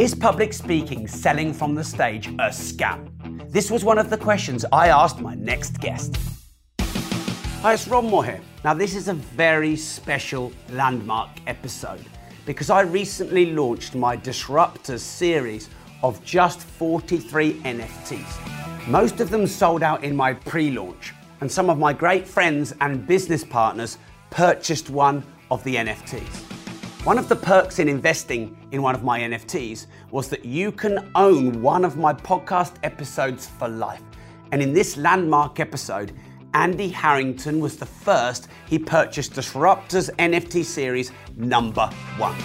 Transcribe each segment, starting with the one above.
Is public speaking selling from the stage a scam? This was one of the questions I asked my next guest. Hi, it's Rob Moore here. Now, this is a very special landmark episode because I recently launched my Disruptors series of just 43 NFTs. Most of them sold out in my pre launch, and some of my great friends and business partners purchased one of the NFTs. One of the perks in investing in one of my NFTs was that you can own one of my podcast episodes for life. And in this landmark episode, Andy Harrington was the first he purchased Disruptors NFT series number one.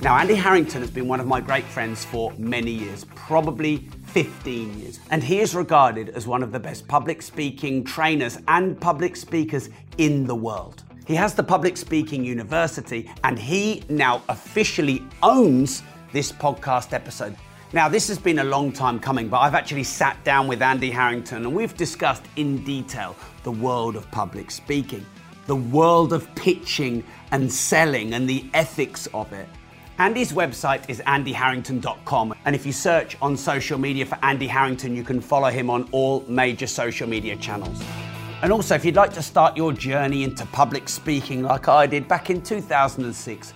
Now, Andy Harrington has been one of my great friends for many years, probably 15 years, and he is regarded as one of the best public speaking trainers and public speakers in the world. He has the Public Speaking University, and he now officially owns this podcast episode. Now, this has been a long time coming, but I've actually sat down with Andy Harrington and we've discussed in detail the world of public speaking, the world of pitching and selling, and the ethics of it. Andy's website is andyharrington.com, and if you search on social media for Andy Harrington, you can follow him on all major social media channels. And also, if you'd like to start your journey into public speaking like I did back in 2006,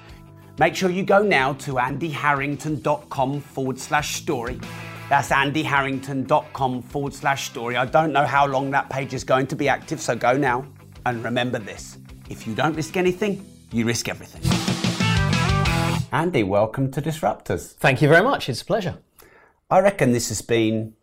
make sure you go now to andyharrington.com forward slash story. That's andyharrington.com forward slash story. I don't know how long that page is going to be active, so go now. And remember this if you don't risk anything, you risk everything. Andy, welcome to Disruptors. Thank you very much. It's a pleasure. I reckon this has been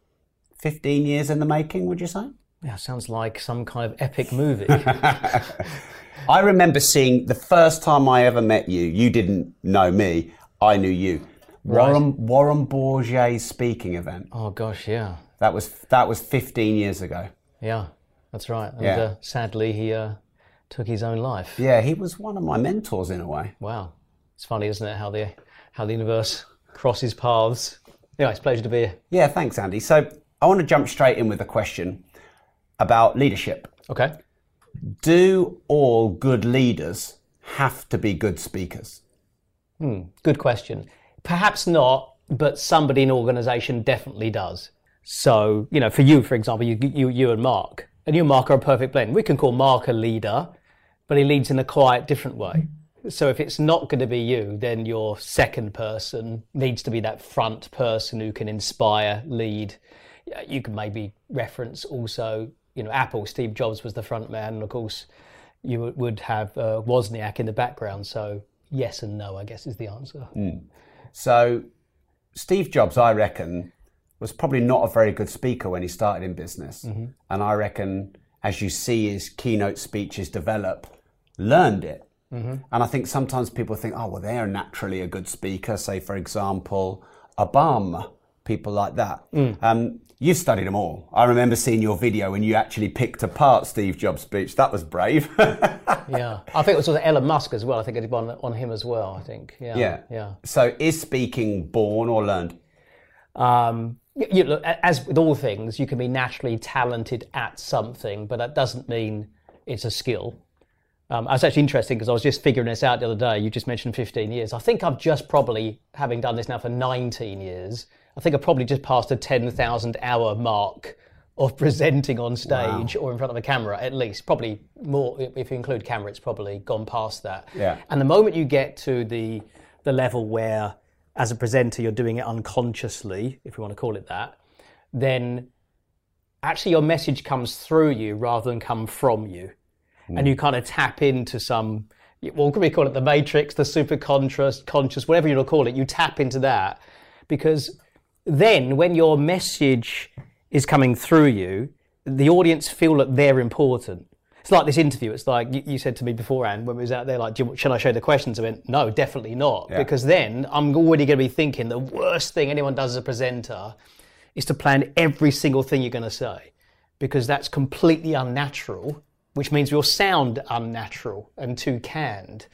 15 years in the making, would you say? Yeah, sounds like some kind of epic movie. I remember seeing the first time I ever met you, you didn't know me, I knew you. Warren, Warren Bourget's speaking event. oh gosh, yeah, That was that was 15 years ago. yeah, that's right. And Yeah. uh, sadly, he uh, took his own life. Yeah, he was one of my mentors in a way. Wow, it's funny, isn't it, how the how the universe crosses paths. Anyway, it's a pleasure to be here. Yeah, thanks, Andy. So I want to jump straight in with a question about leadership. Okay. Do all good leaders have to be good speakers? Hmm, good question. Perhaps not, but somebody in an organisation definitely does. So, you know, for you, for example, you, you, you and Mark, and you and Mark are a perfect blend. We can call Mark a leader, but he leads in a quite different way. So if it's not going to be you, then your second person needs to be that front person who can inspire, lead. You can maybe reference also, you know, Apple, Steve Jobs was the front man, and of course, you would- would have uh, Wozniak in the background. So yes and no, I guess, is the answer. So, Steve Jobs, I reckon, was probably not a very good speaker when he started in business. And I reckon, as you see his keynote speeches develop, learned it. And I think sometimes people think, oh, well, they're naturally a good speaker. Say, for example, Obama, people like that. Um, you've studied them all. I remember seeing your video when you actually picked apart Steve Jobs' speech. That was brave. yeah, I think it was also Elon Musk as well. I think I did one on him as well. I think. Yeah. yeah. Yeah. So, is speaking born or learned? Um, you, look, as with all things, you can be naturally talented at something, but that doesn't mean it's a skill. Um, was actually interesting because I was just figuring this out the other day. You just mentioned 15 years. I think I've just probably, having done this now for 19 years, I think I've probably just passed a 10,000 hour mark of presenting on stage or in front of a camera, at least. Probably more, if you include camera, it's probably gone past that. Yeah. And the moment you get to the the level where, as a presenter, you're doing it unconsciously, if you want to call it that, then actually your message comes through you rather than come from you, hmm. and you kind of tap into some. Well, can we call it the matrix, the super conscious, conscious, whatever you want to call it? You tap into that because then when your message is coming through you, the audience feel that they're important. It's like this interview. It's like you, you said to me beforehand when we was out there, like, you, should I show the questions? I went, no, definitely not. Because then I'm already going to be thinking the worst thing anyone does as a presenter is to plan every single thing you're going to say. Because that's completely unnatural, which means you'll sound unnatural and too canned.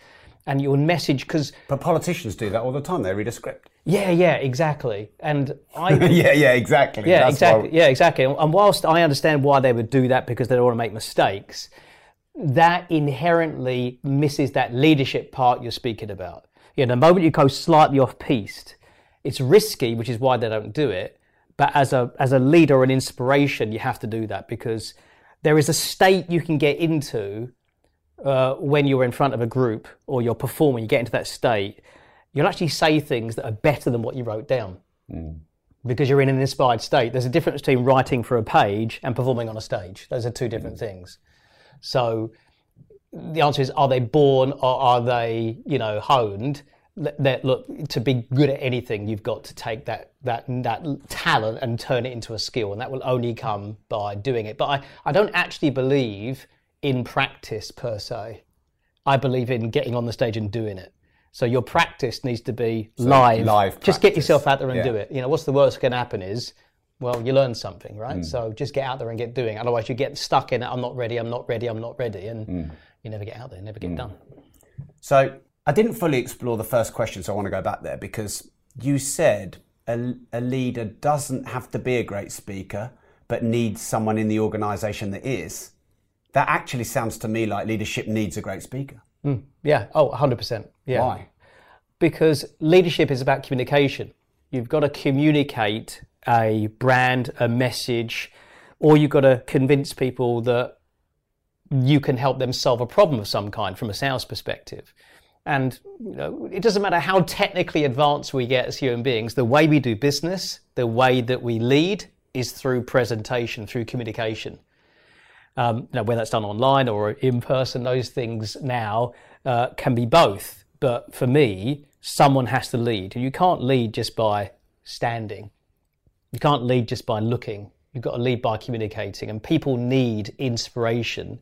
And your message, because, But politicians do that all the time. They read a script. yeah, yeah, exactly. And I. yeah, yeah, exactly. Yeah, That's exactly. why- Yeah, exactly. And whilst I understand why they would do that because they don't want to make mistakes, that inherently misses that leadership part you're speaking about. You know, the moment you go slightly off piste, It's risky, which is why they don't do it. But as a as a leader or an inspiration, you have to do that because there is a state you can get into uh, when you're in front of a group or you're performing. You get into that state, you'll actually say things that are better than what you wrote down. Mm. Because you're in an inspired state. There's a difference between writing for a page and performing on a stage. Those are two different mm. things. So the answer is: Are they born or are they, you know, honed? That look to be good at anything, you've got to take that that that talent and turn it into a skill, and that will only come by doing it. But I, I don't actually believe in practice per se. I believe in getting on the stage and doing it. So your practice needs to be so live. Live. Just get yourself out there and yeah. do it. You know, what's the worst that can happen is well, you learn something, right? Mm. So just get out there and get doing. Otherwise, you get stuck in it. I'm not ready. I'm not ready. I'm not ready, and mm. you never get out there. Never get mm. done. So I didn't fully explore the first question, so I want to go back there because you said a, a leader doesn't have to be a great speaker, but needs someone in the organisation that is. That actually sounds to me like leadership needs a great speaker. Mm. Yeah. Oh, 100%. Yeah. Why? Because leadership is about communication. You've got to communicate a brand, a message, or you've got to convince people that you can help them solve a problem of some kind from a sales perspective. And you know, it doesn't matter how technically advanced we get as human beings, the way we do business, the way that we lead is through presentation, through communication. Um, you know, whether that's done online or in person, those things now uh, can be both. But for me, someone has to lead. And you can't lead just by standing. You can't lead just by looking. You've got to lead by communicating. And people need inspiration,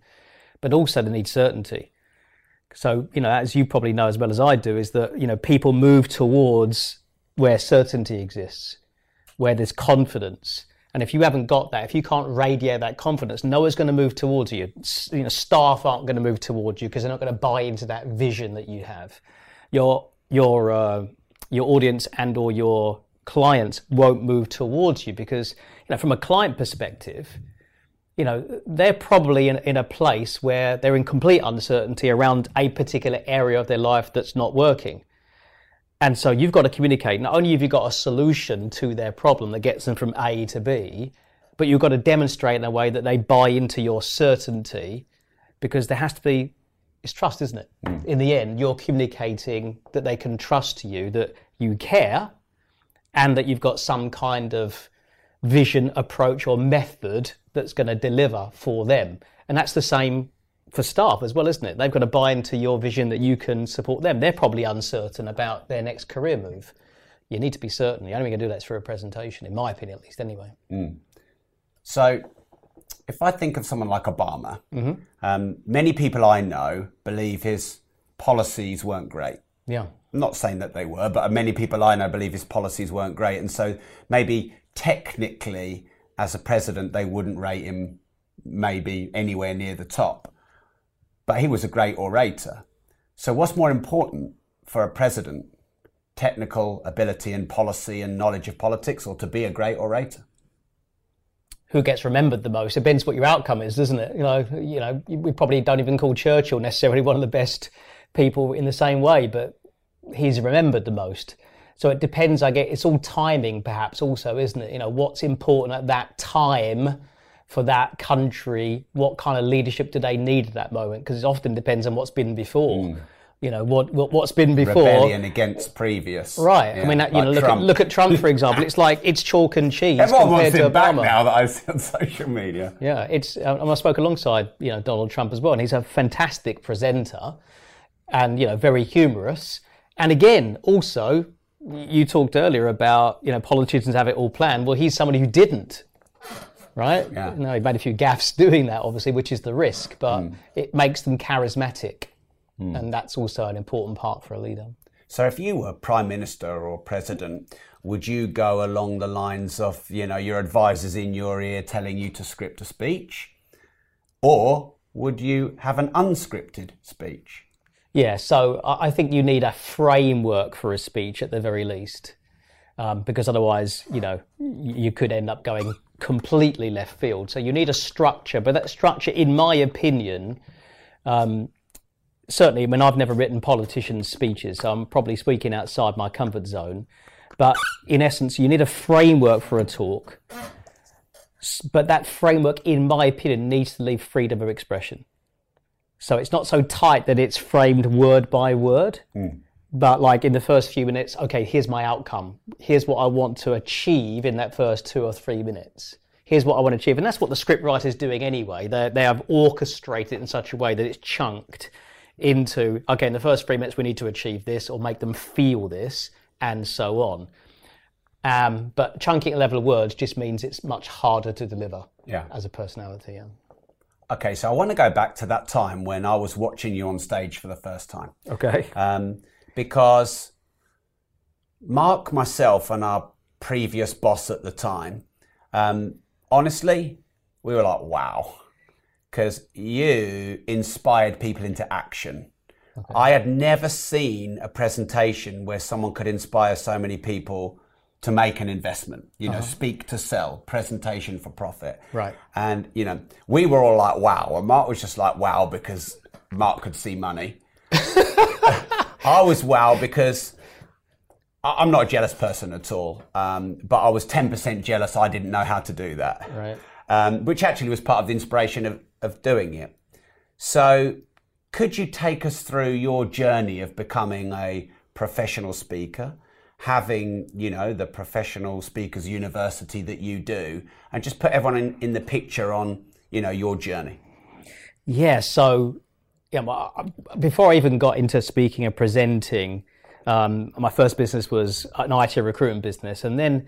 but also they need certainty. So, you know, as you probably know as well as I do, is that, you know, people move towards where certainty exists, where there's confidence. And if you haven't got that, if you can't radiate that confidence, no one's going to move towards you. You know, staff aren't going to move towards you because they're not going to buy into that vision that you have. Your your uh, your audience and or your clients won't move towards you because, you know, from a client perspective, you know, they're probably in, in a place where they're in complete uncertainty around a particular area of their life that's not working. And so you've got to communicate. Not only have you got a solution to their problem that gets them from A to B, but you've got to demonstrate in a way that they buy into your certainty because there has to be it's trust, isn't it? Mm. In the end, you're communicating that they can trust you, that you care, and that you've got some kind of vision, approach, or method that's going to deliver for them. And that's the same for staff as well, isn't it? They've got to buy into your vision that you can support them. They're probably uncertain about their next career move. You need to be certain. The only way you can do that is through a presentation, in my opinion, at least, anyway. Mm. So, if I think of someone like Obama, mm-hmm. um, many people I know believe his policies weren't great. Yeah. I'm not saying that they were, but many people I know believe his policies weren't great. And so maybe technically, as a president, they wouldn't rate him maybe anywhere near the top. But he was a great orator. So, what's more important for a president? Technical ability and policy and knowledge of politics, or to be a great orator? who gets remembered the most. It depends what your outcome is, doesn't it? You know, you know, we probably don't even call Churchill necessarily one of the best people in the same way, but he's remembered the most. So it depends. I get it's all timing, perhaps also, isn't it? You know, what's important at that time for that country? What kind of leadership do they need at that moment? Because it often depends on what's been before. Mm. You know what, what has been before. Rebellion against previous. Right. Yeah, I mean, that, you like know, look at, look at Trump for example. It's like it's chalk and cheese. Everyone wants him back now that I see on social media. Yeah, it's. Um, I spoke alongside you know Donald Trump as well, and he's a fantastic presenter, and you know very humorous and again, also, you talked earlier about you know politicians have it all planned. Well, he's somebody who didn't, right? Yeah. No, he made a few gaffes doing that, obviously, which is the risk, but mm. it makes them charismatic, mm. and that's also an important part for a leader. So, if you were prime minister or president, would you go along the lines of you know your advisors in your ear telling you to script a speech, or would you have an unscripted speech? Yeah, so I think you need a framework for a speech at the very least, um, because otherwise, you know, you could end up going completely left field. So you need a structure, but that structure, in my opinion, um, certainly, I mean, I've never written politicians' speeches, so I'm probably speaking outside my comfort zone. But in essence, you need a framework for a talk. But that framework, in my opinion, needs to leave freedom of expression. So it's not so tight that it's framed word by word. But like in the first few minutes, okay, here's my outcome. Here's what I want to achieve in that first two or three minutes. Here's what I want to achieve. And that's what the script writer is doing anyway. They, they have orchestrated it in such a way that it's chunked into, okay, in the first three minutes, we need to achieve this or make them feel this, and so on. Um, but chunking a level of words just means it's much harder to deliver Yeah. as a personality. Yeah. Okay, so I want to go back to that time when I was watching you on stage for the first time. Okay. um, because Mark, myself, and our previous boss at the time, um, honestly, we were like, wow, because you inspired people into action. I had never seen a presentation where someone could inspire so many people to make an investment, you know, speak to sell, presentation for profit. Right. And, you know, we were all like, wow. And Mark was just like, wow, because Mark could see money. I was wow because I'm not a jealous person at all, um, but I was 10% jealous I didn't know how to do that, Right. um, which actually was part of the inspiration of, of doing it. So, could you take us through your journey of becoming a professional speaker, having, you know, the professional speakers university that you do, and just put everyone in, in the picture on, you know, your journey? Yeah, so yeah, my- before I even got into speaking and presenting, um, my first business was an IT recruitment business, and then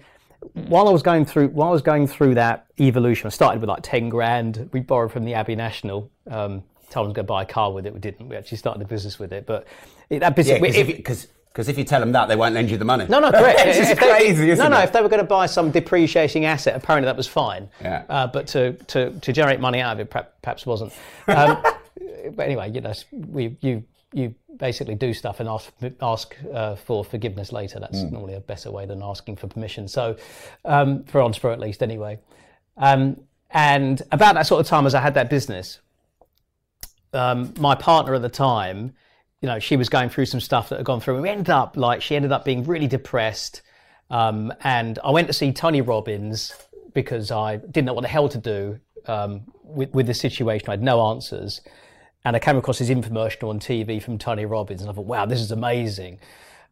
while I was going through while I was going through that evolution, I started with like ten grand. We borrowed from the Abbey National. Um, told them to go buy a car with it. We didn't. We actually started the business with it, but it, that business. Yeah, if- because if, you tell them that, they won't lend you the money. no, no, correct. it's just they- crazy, isn't no, no. it? If they were going to buy some depreciating asset, apparently that was fine. Yeah. Uh, but to, to, to generate money out of it, perhaps, perhaps wasn't. Um, but anyway, you know, we you you basically do stuff and ask ask uh, for forgiveness later. That's Hmm. normally a better way than asking for permission. So, um, for entrepreneur at least, anyway. Um, and about that sort of time, as I had that business, um, my partner at the time, you know, she was going through some stuff that had gone through, and we ended up like she ended up being really depressed. Um, and I went to see Tony Robbins because I didn't know what the hell to do um, with, with the situation. I had no answers. And I came across his infomercial on TV from Tony Robbins, and I thought, wow, this is amazing.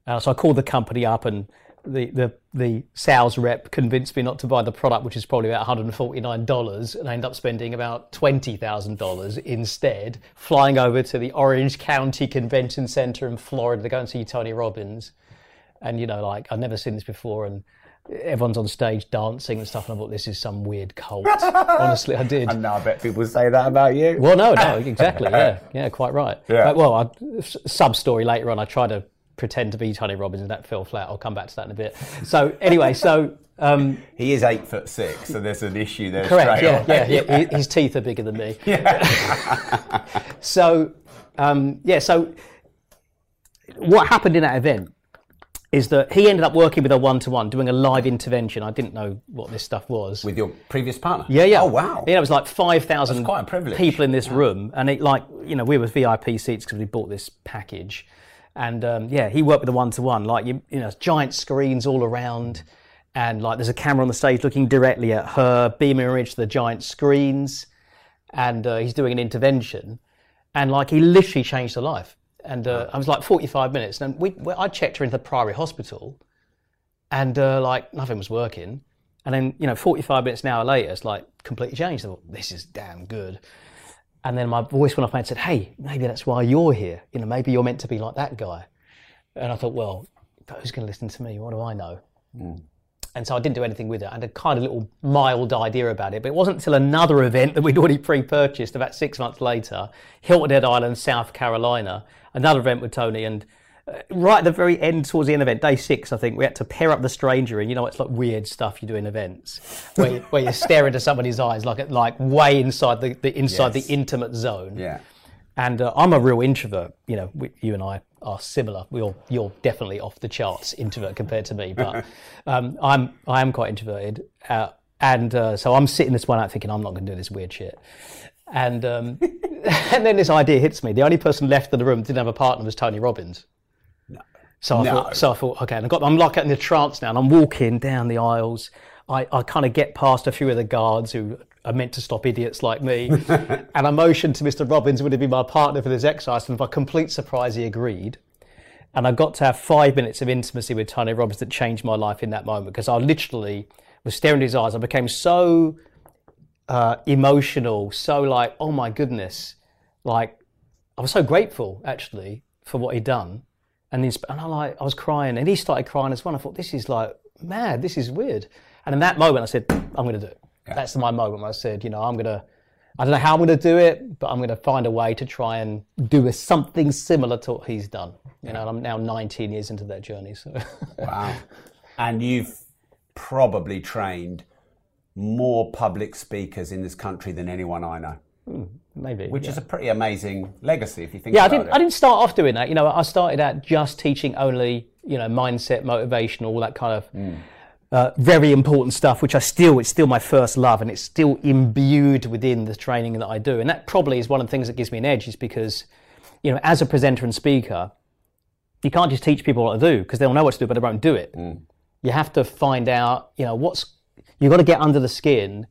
Uh, so I called the company up, and the, the, the sales rep convinced me not to buy the product, which is probably about $149, and I ended up spending about $20,000 instead, flying over to the Orange County Convention Center in Florida to go and see Tony Robbins. And, you know, like, I've never seen this before, and everyone's on stage dancing and stuff, and I thought, this is some weird cult. Honestly, I did. And now I bet people say that about you. Well, no, no, exactly. Yeah, yeah, quite right. Yeah. But, well, I, sub story later on, I try to pretend to be Tony Robbins, and that fell flat. I'll come back to that in a bit. So, anyway, so um, He is eight foot six, so there's an issue there. correct. straight Yeah, yeah, yeah. His teeth are bigger than me. Yeah. so, um, yeah. So, what happened in that event is that he ended up working with a one-to-one, doing a live intervention. I didn't know what this stuff was. With your previous partner. Yeah, yeah. Oh wow. Yeah, it was like five thousand That's quite a privilege. people in this room, and it like you know we were VIP seats because we bought this package, and um, yeah, he worked with a one to one, like you you know giant screens all around, and like there's a camera on the stage looking directly at her, beaming her into the giant screens, and uh, he's doing an intervention, and like he literally changed her life. And uh, I was like 45 minutes, and we, we I checked her into the Priory Hospital, and uh, like nothing was working. And then you know, 45 minutes an hour later, it's like completely changed. I thought this is damn good. And then my voice went off and said, "Hey, maybe that's why you're here. You know, maybe you're meant to be like that guy." And I thought, well, who's going to listen to me? What do I know? And so I didn't do anything with it. I had a kind of little mild idea about it, but it wasn't until another event that we'd already pre-purchased about six months later, Hilton Head Island, South Carolina, another event with Tony, and uh, right at the very end, towards the end of it, day six, I think we had to pair up the stranger, and you know it's like weird stuff you do in events, where you, where you stare into somebody's eyes, like like way inside the, the inside Yes. the intimate zone. Yeah. And uh, I'm a real introvert. You know, you and I are similar. We're, you're definitely off the charts introvert compared to me, but um, I'm I am quite introverted. Uh, and uh, so I'm sitting this one out thinking I'm not going to do this weird shit. And um, and then this idea hits me. The only person left in the room that didn't have a partner was Tony Robbins. So I No. thought, so I thought, okay, and I got, I'm like in the trance now, and I'm walking down the aisles. I, I kind of get past a few of the guards who are meant to stop idiots like me, and I motioned to Mr. Robbins, would he be my partner for this exercise? And by complete surprise, he agreed. And I got to have five minutes of intimacy with Tony Robbins that changed my life in that moment because I literally was staring at his eyes. I became so uh, emotional, so like, oh my goodness, like I was so grateful actually for what he'd done, and, insp- and I like I was crying, and he started crying as well. I thought this is like mad, this is weird. And in that moment, I said, I'm going to do it. That's my moment. I said, you know, I'm going to. I don't know how I'm going to do it, but I'm going to find a way to try and do a, something similar to what he's done. You know, and I'm now 19 years into that journey. So, Wow. and you've probably trained more public speakers in this country than anyone I know, maybe. which yeah. is a pretty amazing legacy if you think Yeah, I didn't. it. I didn't start off doing that. You know, I started out just teaching only, you know, mindset, motivation, all that kind of Hmm. Uh, very important stuff. Which I still, it's still my first love, and it's still imbued within the training that I do. And that probably is one of the things that gives me an edge, is because, you know, as a presenter and speaker, you can't just teach people what to do because they'll know what to do, but they won't do it. You have to find out, you know, what's. You've got to get under the skin,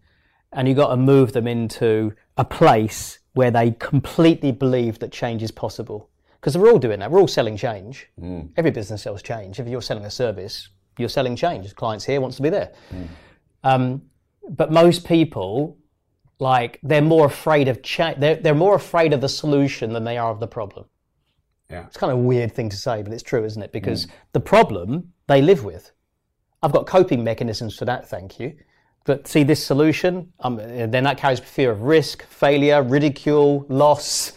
and you've got to move them into a place where they completely believe that change is possible. Because we're all doing that. We're all selling change. Every business sells change. If you're selling a service, you're selling change. Clients here wants to be there. Um, but most people, like, they're more afraid of change. They're, they're more afraid of the solution than they are of the problem. Yeah. It's kind of a weird thing to say, but it's true, isn't it? Because the problem they live with. I've got coping mechanisms for that, thank you. But see, this solution, um, then that carries fear of risk, failure, ridicule, loss.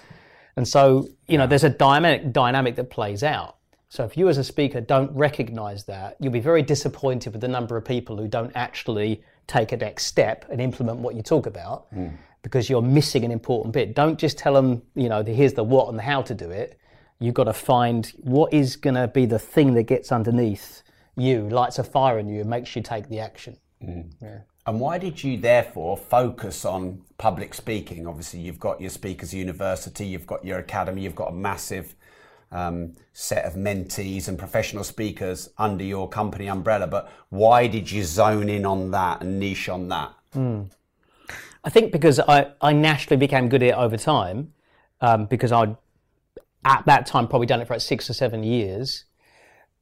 And so, you know, there's a dynamic dynamic that plays out. So if you as a speaker don't recognize that, you'll be very disappointed with the number of people who don't actually take a next step and implement what you talk about hmm. because you're missing an important bit. Don't just tell them, you know, the, here's the what and the how to do it. You've got to find what is going to be the thing that gets underneath you, lights a fire in you, and makes you take the action. Hmm. And why did you therefore focus on public speaking? Obviously, you've got your Speakers University, you've got your academy, you've got a massive um, set of mentees and professional speakers under your company umbrella. But why did you zone in on that and niche on that? I think because I, I naturally became good at it over time, um, because I'd at that time probably done it for like six or seven years.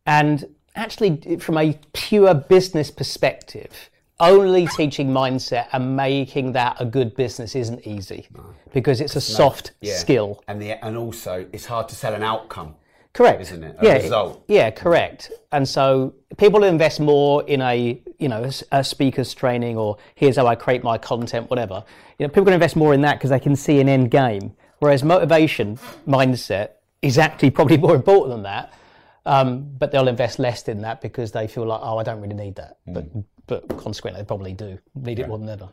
And actually, from a pure business perspective, only teaching mindset and making that a good business isn't easy because it's a soft Yeah. skill. And the and also it's hard to sell an outcome. Correct. Isn't it? A yeah, result. Yeah, correct. And so people invest more in a you know a speaker's training or here's how I create my content, whatever. You know, people can invest more in that because they can see an end game. Whereas motivation mindset is actually probably more important than that. Um, but they'll invest less in that because they feel like, oh, I don't really need that. But but consequently, they probably do need it more than ever.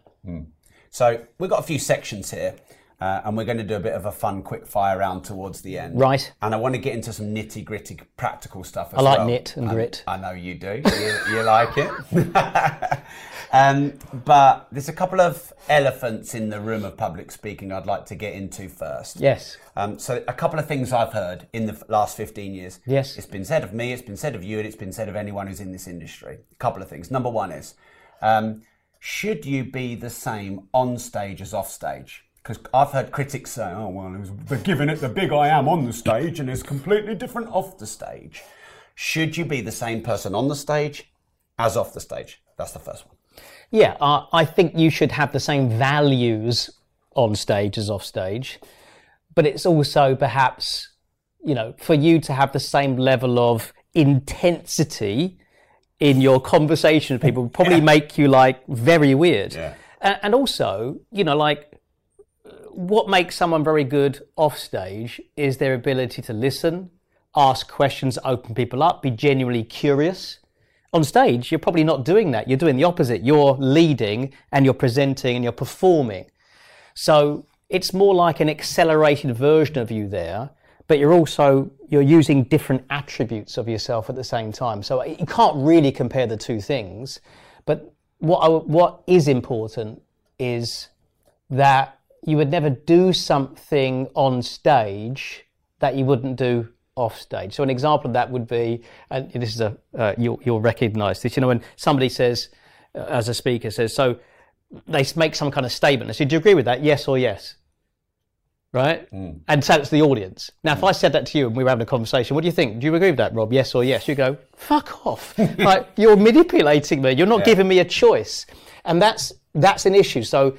So we've got a few sections here, uh, and we're going to do a bit of a fun quick fire round towards the end. Right. And I want to get into some nitty gritty practical stuff as I like well. knit and Um, grit. I know you do. You, you like it. um, but there's a couple of elephants in the room of public speaking I'd like to get into first. Yes. Um, so a couple of things I've heard in the last 15 years. Yes. It's been said of me, it's been said of you, and it's been said of anyone who's in this industry. A couple of things. Number one is, um, should you be the same on stage as off stage? Because I've heard critics say, oh, well, it was- they're giving it the big I am on the stage and it's completely different off the stage. Should you be the same person on the stage as off the stage? That's the first one. Yeah, uh, I think you should have the same values on stage as off stage, but it's also perhaps, you know, for you to have the same level of intensity in your conversation with people would probably make you like very weird. Yeah. A- And also, you know, like what makes someone very good off stage is their ability to listen, ask questions, open people up, be genuinely curious. On stage, you're probably not doing that. You're doing the opposite. You're leading and you're presenting and you're performing. So it's more like an accelerated version of you there, but you're also you're using different attributes of yourself at the same time. So you can't really compare the two things. But what I, what is important is that you would never do something on stage that you wouldn't do off stage. So an example of that would be, and this is a uh, you'll, you'll recognise this. You know, when somebody says, uh, as a speaker says, so they make some kind of statement. They say, "Do you agree with that? Yes or yes?" Right, mm. and so it's the audience. Now, mm. if I said that to you and we were having a conversation, what do you think? Do you agree with that, Rob? Yes or yes? You go, "Fuck off!" like you're manipulating me. You're not yeah. giving me a choice, and that's that's an issue. So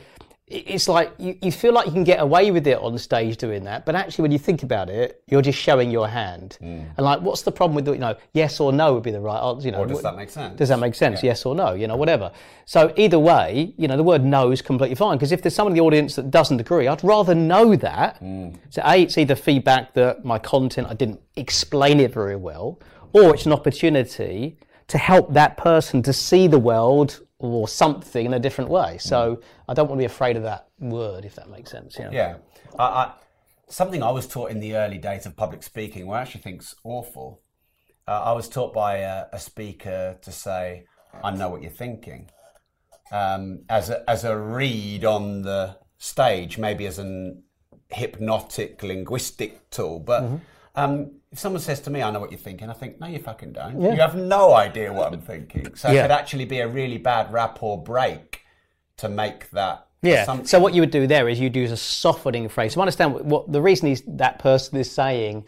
it's like you, you feel like you can get away with it on stage doing that, but actually, when you think about it, you're just showing your hand. Mm. And like, what's the problem with you know, yes or no would be the right answer. You know, or does that make sense? Does that make sense? Yeah. Yes or no? You know, whatever. So either way, you know, the word no is completely fine because if there's someone in the audience that doesn't agree, I'd rather know that. Mm. So a, it's either feedback that my content I didn't explain it very well, or it's an opportunity to help that person to see the world or something in a different way. So mm. I don't want to be afraid of that word, if that makes sense. You know? Yeah. I, I, something I was taught in the early days of public speaking, what I actually think's awful. Uh, I was taught by a, a, speaker to say, "I know what you're thinking," um, as a as a read on the stage, maybe as an hypnotic linguistic tool, but. Mm-hmm um, if someone says to me, I know what you're thinking, I think, no, you fucking don't. Yeah. You have no idea what I'm thinking. So yeah. it could actually be a really bad rapport break to make that. Yeah. Something. So what you would do there is you'd use a softening phrase. So understand what, what the reason is that person is saying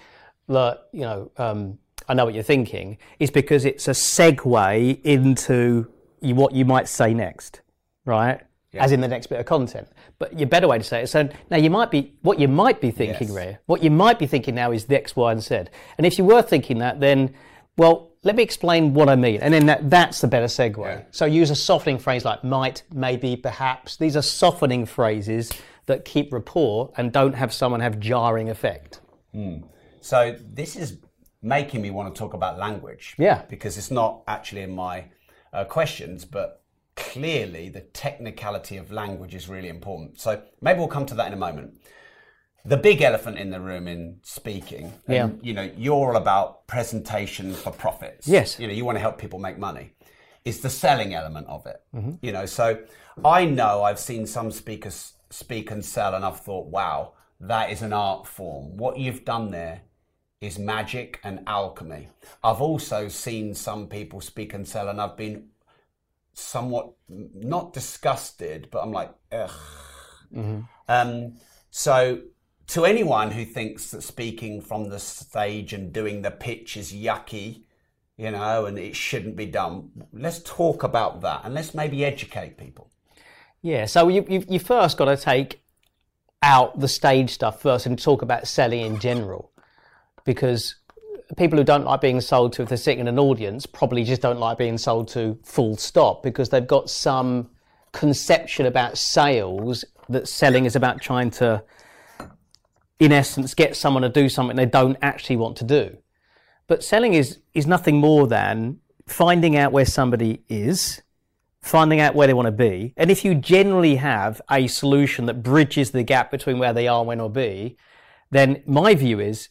that, you know, um, I know what you're thinking, is because it's a segue into what you might say next, right? Yeah. as in the next bit of content. But your better way to say it. So now you might be what you might be thinking, yes. Ray. What you might be thinking now is the X, Y, and Z. And if you were thinking that, then well, let me explain what I mean, and then that, that's the better segue. Yeah. So use a softening phrase like might, maybe, perhaps. These are softening phrases that keep rapport and don't have someone have jarring effect. Mm. So this is making me want to talk about language. Yeah. Because it's not actually in my uh, questions, but clearly the technicality of language is really important. So maybe we'll come to that in a moment. The big elephant in the room in speaking, yeah. And, you know, you're all about presentation for profits. Yes. You know, you want to help people make money. It's the selling element of it. Mm-hmm. You know, so I know I've seen some speakers speak and sell, and I've thought, wow, that is an art form. What you've done there is magic and alchemy. I've also seen some people speak and sell, and I've been somewhat not disgusted, but I'm like, ugh. Mm-hmm. Um, so, to anyone who thinks that speaking from the stage and doing the pitch is yucky, you know, and it shouldn't be done, let's talk about that and let's maybe educate people. Yeah, so you, you, you first got to take out the stage stuff first and talk about selling in general because people who don't like being sold to if they're sitting in an audience probably just don't like being sold to full stop because they've got some conception about sales that selling is about trying to in essence get someone to do something they don't actually want to do. But selling is is nothing more than finding out where somebody is finding out where they want to be. And if you generally have a solution that bridges the gap between where they are and where they want to be then my view is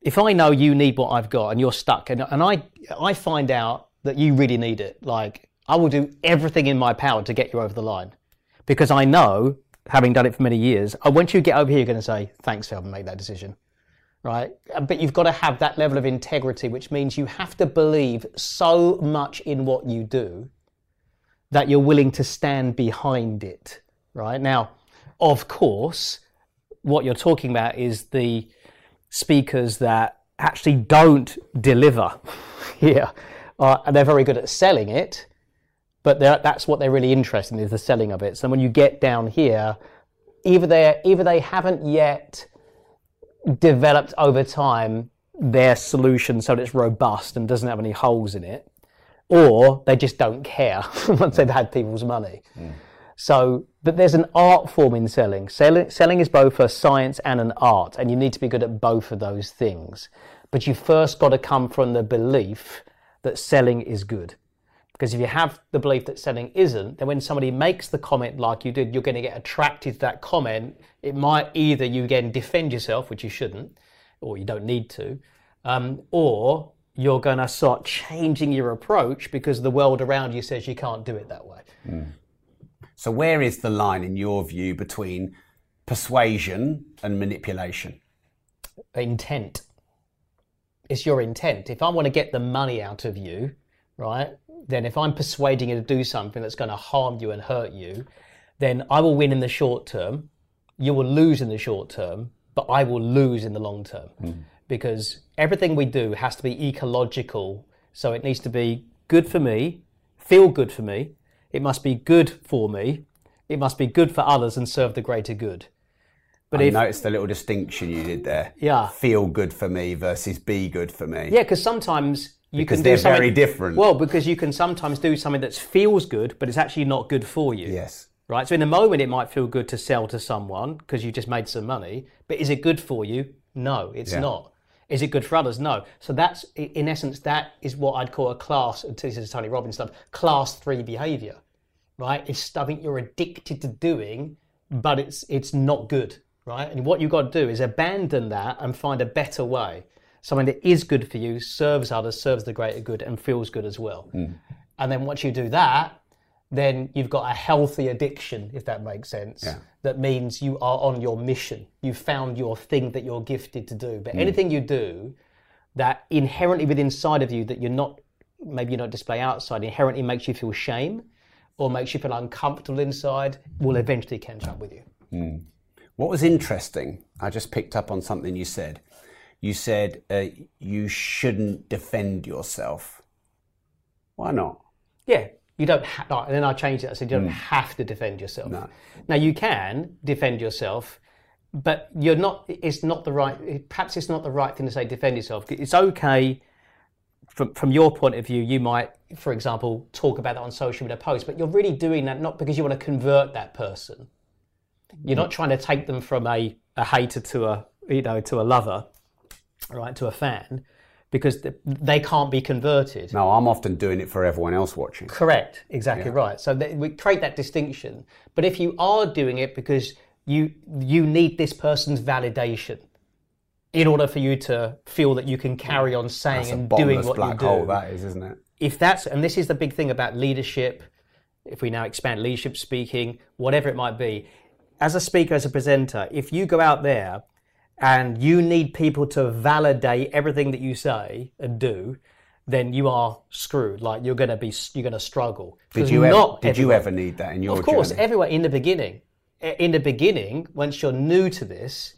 if I know you need what I've got and you're stuck, and, and I I find out that you really need it, like I will do everything in my power to get you over the line, because I know, having done it for many years, once you get over here, you're going to say thanks for helping make that decision, right? But you've got to have that level of integrity, which means you have to believe so much in what you do that you're willing to stand behind it, right? Now, of course, what you're talking about is the speakers that actually don't deliver here. Uh, and they're very good at selling it, but that's what they're really interested in is the selling of it. So when you get down here, either they either they haven't yet developed over time their solution so that it's robust and doesn't have any holes in it, or they just don't care once they've had people's money. Mm. So, but there's an art form in selling. selling. Selling is both a science and an art, and you need to be good at both of those things. But you first got to come from the belief that selling is good. Because if you have the belief that selling isn't, then when somebody makes the comment like you did, you're going to get attracted to that comment. It might either you again defend yourself, which you shouldn't, or you don't need to, um, or you're going to start changing your approach because the world around you says you can't do it that way. Mm. So, where is the line, in your view, between persuasion and manipulation? Intent. It's your intent. If I want to get the money out of you, right, then if I'm persuading you to do something that's going to harm you and hurt you, then I will win in the short term. You will lose in the short term, but I will lose in the long term. Hmm. Because everything we do has to be ecological. So it needs to be good for me, feel good for me. It must be good for me. It must be good for others and serve the greater good. But I if noticed the little distinction you did there. Yeah. Feel good for me versus be good for me. Yeah, because sometimes you Because can do they're something. very different. Well, because you can sometimes do something that feels good, but it's actually not good for you. Yes. Right. So in the moment, it might feel good to sell to someone because you just made some money. But is it good for you? No, it's Yeah. not. Is it good for others? No. So that's in essence that is what I'd call a class. This is Tony Robbins stuff. Class three behavior. Right. It's something you're addicted to doing, but it's it's not good. Right. And what you've got to do is abandon that and find a better way. Something that is good for you, serves others, serves the greater good, and feels good as well. Hmm. And then once you do that, then you've got a healthy addiction, if that makes sense. That means you are on your mission. You've found your thing that you're gifted to do. But anything you do that inherently within inside of you that you're not, maybe you don't display outside, inherently makes you feel shame or makes you feel uncomfortable inside, will eventually catch up with you. What was interesting, I just picked up on something you said. You said uh, you shouldn't defend yourself. Why not? Yeah, you don't have, and then I changed it. I said you don't mm. have to defend yourself. No. Now you can defend yourself, but you're not. It's not the right. Perhaps it's not the right thing to say defend yourself. It's okay from from your point of view. You might, for example, talk about that on social media posts, but you're really doing that not because you want to convert that person. You're mm. not trying to take them from a, a hater to a you know to a lover, right? To a fan, because they can't be converted. No, I'm often doing it for everyone else watching. Correct, exactly right. So we create that distinction. But if you are doing it because you you need this person's validation in order for you to feel that you can carry on saying and doing what black you do. hole, that is, isn't it? If that's and this is the big thing about leadership, if we now expand leadership speaking, whatever it might be, as a speaker, as a presenter, if you go out there and you need people to validate everything that you say and do, then you are screwed. Like you're going to be, you're going to struggle. Did you ever, did you ever need that in your Of course, journey? everywhere in the beginning. In the beginning, once you're new to this,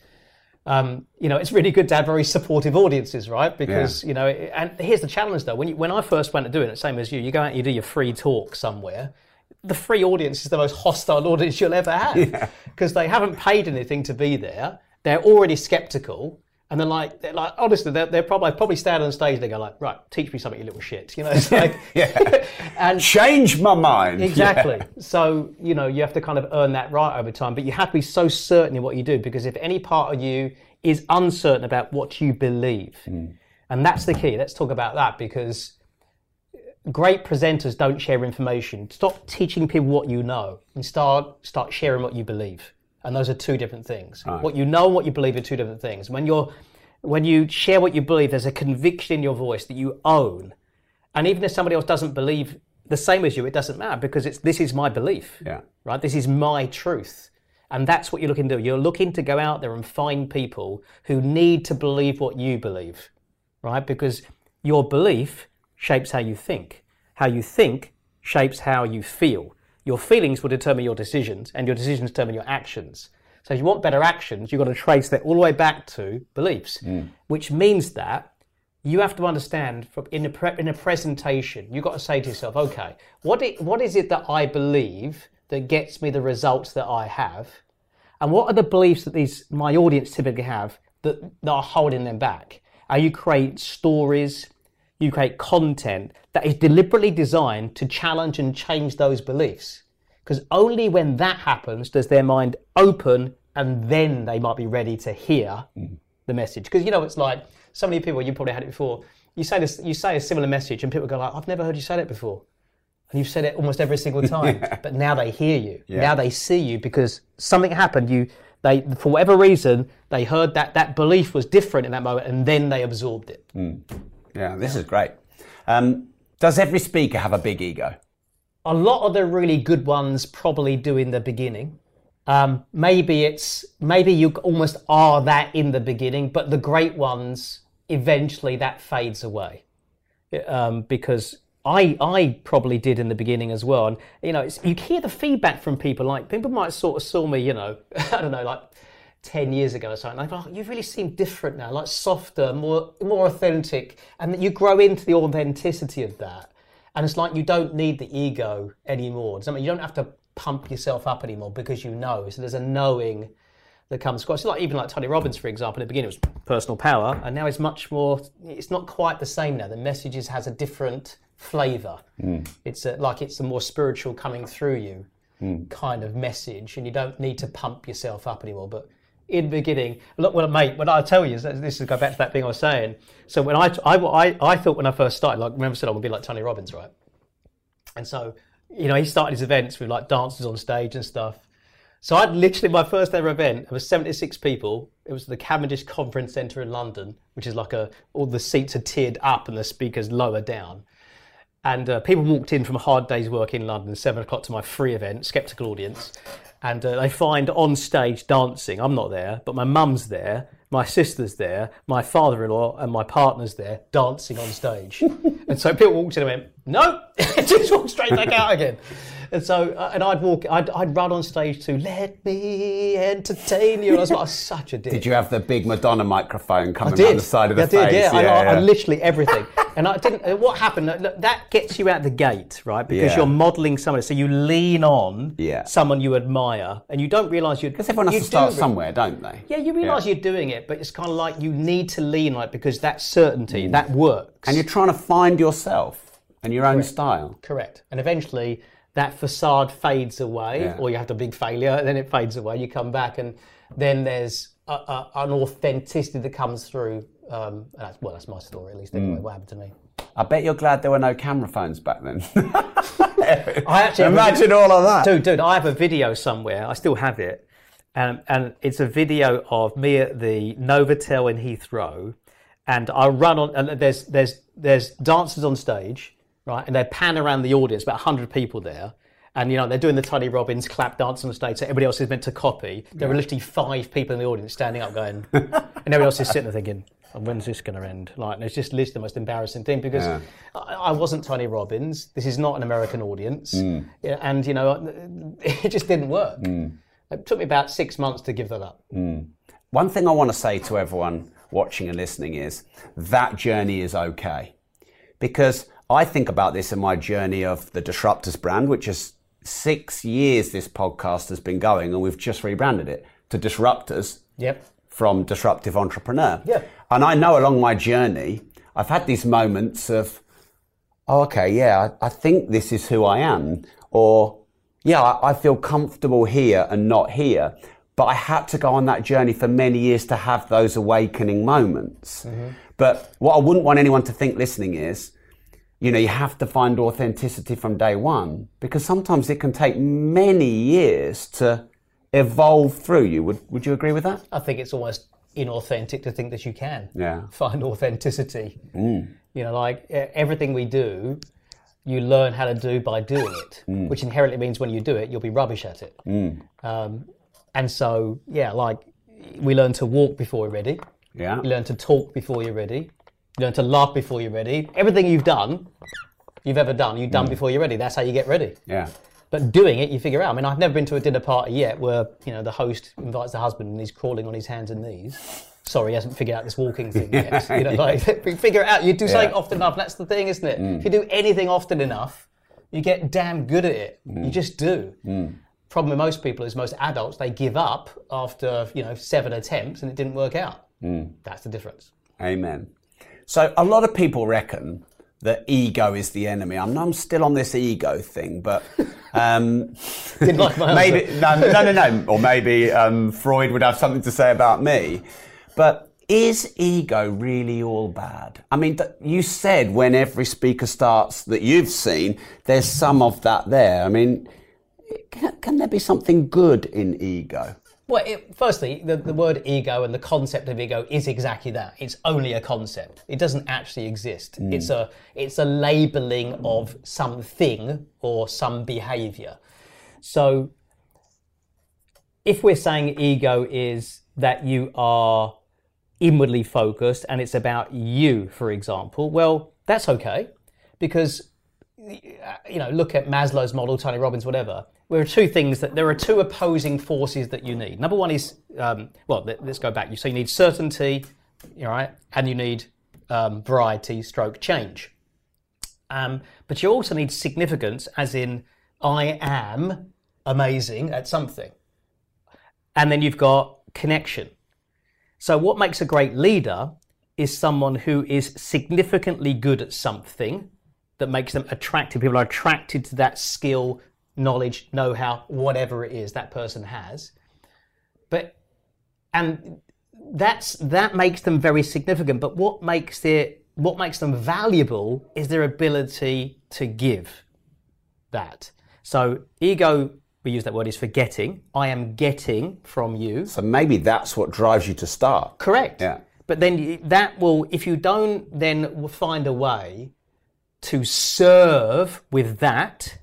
um, you know, it's really good to have very supportive audiences, right? Because you know, and here's the challenge though: when you, when I first went to doing it, same as you, you go out and you do your free talk somewhere. The free audience is the most hostile audience you'll ever have because they haven't paid anything to be there. They're already skeptical. And they're like, they're like, honestly, they're, they're probably probably stand on stage. They go like, right, teach me something, you little shit. You know, it's like, yeah. and Change my mind. Exactly. So, you know, you have to kind of earn that right over time, but you have to be so certain in what you do because if any part of you is uncertain about what you believe, hmm. and that's the key, let's talk about that because great presenters don't share information. Stop teaching people what you know and start start sharing what you believe. And those are two different things. What you know and what you believe are two different things. When you're when you share what you believe, there's a conviction in your voice that you own. And even if somebody else doesn't believe the same as you, it doesn't matter because it's this is my belief. Yeah. Right? This is my truth. And that's what you're looking to do. You're looking to go out there and find people who need to believe what you believe. Right? Because your belief shapes how you think. How you think shapes how you feel. Your feelings will determine your decisions, and your decisions determine your actions. So, if you want better actions, you've got to trace that all the way back to beliefs, hmm. which means that you have to understand from in a, pre- in a presentation, you've got to say to yourself, okay, what, it, what is it that I believe that gets me the results that I have? And what are the beliefs that these my audience typically have that, that are holding them back? Are you create stories, you create content that is deliberately designed to challenge and change those beliefs. Because only when that happens does their mind open and then they might be ready to hear mm. the message. Because you know, it's like so many people, you probably had it before. You say this, you say a similar message, and people go like, "I've never heard you say that before," and you've said it almost every single time. But now they hear you. Now they see you because something happened. You, they, for whatever reason, they heard that that belief was different in that moment, and then they absorbed it. Mm. Yeah, this is great. Um, does every speaker have a big ego? a lot of the really good ones probably do in the beginning. Um, maybe it's maybe you almost are that in the beginning, but the great ones eventually that fades away um, because I I probably did in the beginning as well. And you know, you hear the feedback from people. Like people might sort of saw me, you know, I don't know, like ten years ago or something. Like, oh, you really seem different now, like softer, more more authentic, and you grow into the authenticity of that. And it's like you don't need the ego anymore. I mean, you don't have to pump yourself up anymore because you know. So there's a knowing that comes across. It's like even like Tony Robbins, for example. In the beginning, it was personal power, and now it's much more. It's not quite the same now. The messages has a different flavour. Mm. It's a, like it's a more spiritual coming through you mm. kind of message, and you don't need to pump yourself up anymore. But in the beginning, look, well, mate, what I tell you is this is go back to that thing I was saying. So when I, I, I, I thought when I first started, like remember I said I would be like Tony Robbins, right? And so, you know, he started his events with like dancers on stage and stuff. So I'd literally my first ever event. It was 76 people. It was the Cavendish Conference Centre in London, which is like a all the seats are tiered up and the speakers lower down. And uh, people walked in from a hard day's work in London, seven o'clock to my free event, skeptical audience, and uh, they find on stage dancing. I'm not there, but my mum's there, my sister's there, my father-in-law, and my partner's there dancing on stage. and so people walked in and went, "No," just walked straight back out again. And so, uh, and I'd walk, I'd, I'd run on stage to "Let me entertain you." And I was like, such a dick. Did you have the big Madonna microphone coming down the side of the stage? I face? Did, yeah, yeah, I, yeah. I, I literally everything. and I didn't. Uh, what happened? That gets you out the gate, right? Because yeah. you're modelling somebody, so you lean on yeah. someone you admire, and you don't realise you're. Because everyone has to start somewhere, don't they? Yeah, you realise you're doing it, but it's kind of like you need to lean on it because that certainty mm. that works. And you're trying to find yourself and your own style. Correct. And eventually that facade fades away, yeah. or you have a big failure, then it fades away. You come back, and then there's a, a, an authenticity that comes through. Um, that's, well, that's my story, at least. Anyway, mm. what happened to me? I bet you're glad there were no camera phones back then. I actually imagine all of that, dude. Dude, I have a video somewhere. I still have it, and and it's a video of me at the Novotel in Heathrow, and I run on. And there's there's there's dancers on stage right? And they pan around the audience, about 100 people there. And, you know, they're doing the Tony Robbins clap dance on the stage, so everybody else is meant to copy. There yeah. are literally five people in the audience standing up going, and everybody else is sitting there thinking, oh, when's this going to end? Like, and it's just literally the most embarrassing thing because yeah. I, I, wasn't Tony Robbins. This is not an American audience. Mm. And, you know, it just didn't work. Mm. It took me about six months to give that up. Mm. One thing I want to say to everyone watching and listening is that journey is okay. Because I think about this in my journey of the Disruptors brand, which is six years this podcast has been going, and we've just rebranded it to Disruptors. Yep. From disruptive entrepreneur. Yeah. And I know along my journey, I've had these moments of, oh, okay, yeah, I, I think this is who I am, or yeah, I, I feel comfortable here and not here. But I had to go on that journey for many years to have those awakening moments. Mm-hmm. But what I wouldn't want anyone to think listening is, you know, you have to find authenticity from day one because sometimes it can take many years to evolve through you. Would, would you agree with that? I think it's almost inauthentic to think that you can yeah. find authenticity. Mm. You know, like everything we do, you learn how to do by doing it, mm. which inherently means when you do it, you'll be rubbish at it. Mm. Um, and so, yeah, like we learn to walk before we're ready. Yeah. You learn to talk before you're ready. You learn to laugh before you're ready. Everything you've done, you've ever done, you've done mm. before you're ready. That's how you get ready. Yeah. But doing it, you figure out. I mean, I've never been to a dinner party yet where you know the host invites the husband and he's crawling on his hands and knees. Sorry, he hasn't figured out this walking thing yet. you know, like figure it out. You do yeah. something often enough. That's the thing, isn't it? Mm. If you do anything often enough, you get damn good at it. Mm. You just do. Mm. Problem with most people is most adults they give up after you know seven attempts and it didn't work out. Mm. That's the difference. Amen. So a lot of people reckon that ego is the enemy. I'm, I'm still on this ego thing, but um, like maybe no, no, no, no, or maybe um, Freud would have something to say about me. But is ego really all bad? I mean, you said when every speaker starts that you've seen, there's some of that there. I mean, can, can there be something good in ego? Well, it, firstly, the, the word ego and the concept of ego is exactly that. It's only a concept. It doesn't actually exist. Mm. It's a it's a labeling of something or some behavior. So, if we're saying ego is that you are inwardly focused and it's about you, for example, well, that's okay because you know, look at Maslow's model, Tony Robbins, whatever. There are two things that there are two opposing forces that you need. Number one is, um, well, let, us go back. You so you need certainty, right, and you need um, variety, stroke change. Um, but you also need significance, as in I am amazing at something, and then you've got connection. So what makes a great leader is someone who is significantly good at something that makes them attractive. People are attracted to that skill, knowledge, know how, whatever it is that person has. But, and that's, that makes them very significant. But what makes it, what makes them valuable is their ability to give that. So ego, we use that word, is for getting. I am getting from you. So maybe that's what drives you to start. Correct. Yeah. But then that will, if you don't then find a way to serve with that,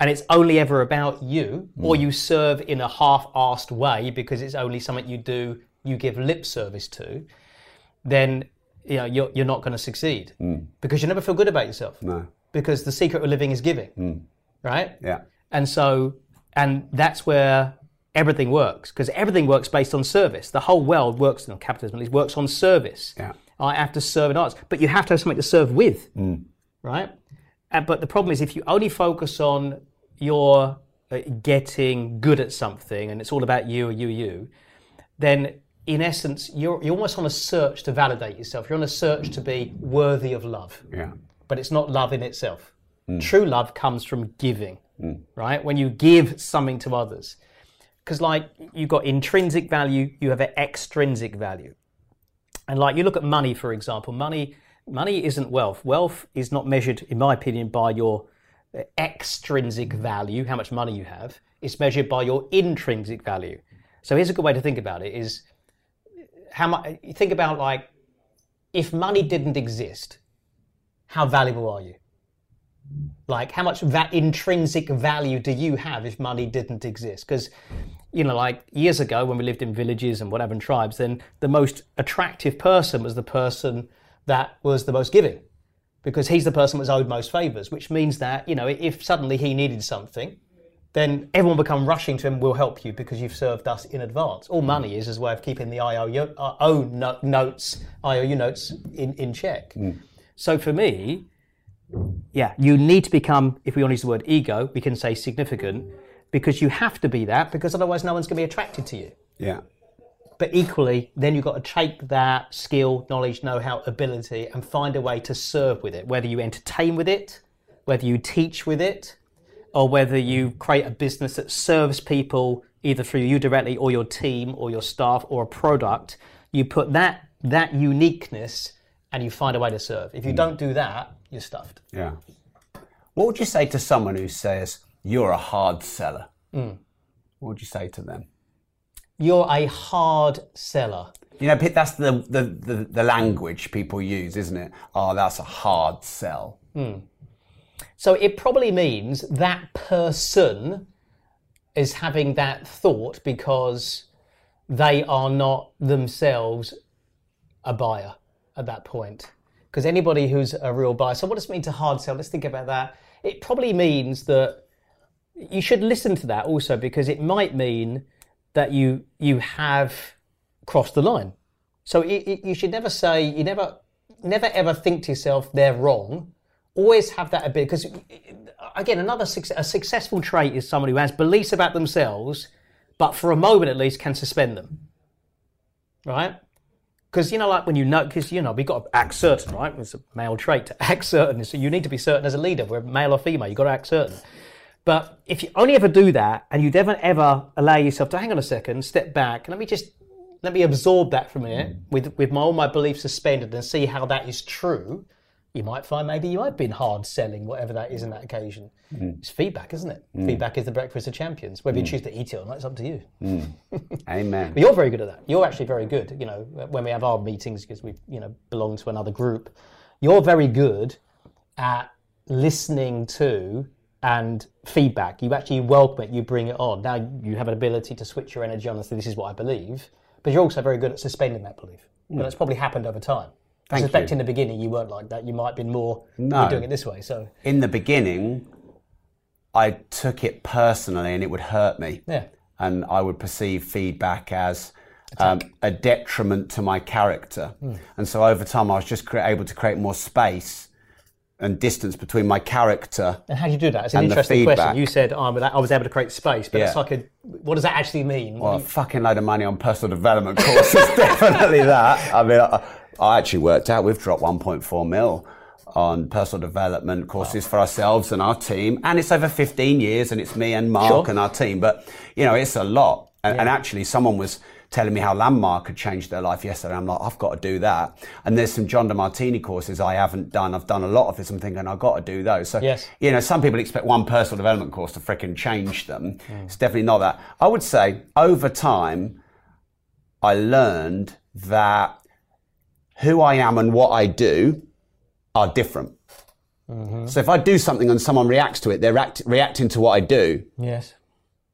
and it's only ever about you, mm. or you serve in a half-assed way because it's only something you do, you give lip service to, then you know you're, you're not going to succeed mm. because you never feel good about yourself. No. Because the secret of living is giving, mm. right? Yeah. And so, and that's where everything works because everything works based on service. The whole world works, on capitalism at least, works on service. Yeah. I have to serve in arts, but you have to have something to serve with. Right? Uh, but the problem is if you only focus on your uh, getting good at something and it's all about you, or you, you, then in essence, you're, you're almost on a search to validate yourself. You're on a search to be worthy of love. Yeah. But it's not love in itself. Mm. True love comes from giving, mm. right? When you give something to others. Because, like, you've got intrinsic value, you have an extrinsic value. And, like, you look at money, for example, money money isn't wealth. Wealth is not measured, in my opinion, by your extrinsic value, how much money you have. It's measured by your intrinsic value. So here's a good way to think about it: is how much. Think about like, if money didn't exist, how valuable are you? Like, how much that intrinsic value do you have if money didn't exist? Because, you know, like years ago when we lived in villages and whatever tribes, then the most attractive person was the person that was the most giving because he's the person that's owed most favors, which means that, you know, if suddenly he needed something, then everyone will come rushing to him, we'll help you because you've served us in advance. All money is as a way of keeping the IOU uh, notes, IOU notes in, in check. Mm. So for me, yeah, you need to become, if we want to use the word ego, we can say significant, because you have to be that, because otherwise no one's going to be attracted to you. Yeah. But equally, then you've got to take that skill, knowledge, know how, ability and find a way to serve with it, whether you entertain with it, whether you teach with it, or whether you create a business that serves people either through you directly or your team or your staff or a product. You put that, that uniqueness and you find a way to serve. If you mm. don't do that, you're stuffed. Yeah. What would you say to someone who says, you're a hard seller? Mm. What would you say to them? You're a hard seller. You know, that's the, the, the, the, language people use, isn't it? Oh, that's a hard sell. Mm. So it probably means that person is having that thought because they are not themselves a buyer at that point. Because anybody who's a real buyer, so what does it mean to hard sell? Let's think about that. It probably means that you should listen to that also because it might mean that you you have crossed the line. So it, it, you should never say you never never ever think to yourself they're wrong. Always have that ability because again another a successful trait is someone who has beliefs about themselves, but for a moment at least can suspend them. Right? Because you know, like when you know, because you know, we got to act certain, right? It's a male trait to act certain. So you need to be certain as a leader, whether male or female. You've got to act certain. But if you only ever do that and you never ever allow yourself to hang on a second, step back, let me just let me absorb that for a minute with, with my, all my beliefs suspended and see how that is true, you might find maybe you have been hard selling, whatever that is in that occasion. Mm. It's feedback, isn't it? Mm. Feedback is the breakfast of champions. Whether mm. you choose to eat it or not, it's up to you. Mm. Amen. but you're very good at that. You're actually very good. You know, when we have our meetings, because we, you know, belong to another group, you're very good at listening to and feedback. You actually welcome it, you bring it on. Now you have an ability to switch your energy on and say, this is what I believe, but you're also very good at suspending that belief. but it's probably happened over time. I Thank suspect you. in the beginning you weren't like that. You might have been more No. doing it this way. So In the beginning, I took it personally and it would hurt me. yeah, and I would perceive feedback as um, a detriment to my character. And so over time, I was just cre- able to create more space and distance between my character. and how do you do that? It's an interesting question. You said oh, I was able to create space, but it's like a what does that actually mean? Well, a fucking load of money on personal development courses, definitely that. I mean, I, I actually worked out we've dropped 1.4 mil on personal development courses for ourselves and our team, and it's over 15 years, and it's me and Mark Sure. and our team. But you know, it's a lot. And, and actually, someone was telling me how Landmark had changed their life yesterday. I'm like, I've got to do that. And there's some John Demartini courses I haven't done. I've done a lot of this. I'm thinking I've got to do those. So Yes. you know, some people expect one personal development course to frickin' change them. Mm. It's definitely not that. I would say over time, I learned that who I am and what I do are different. Mm-hmm. So if I do something and someone reacts to it, they're act- reacting to what I do, yes,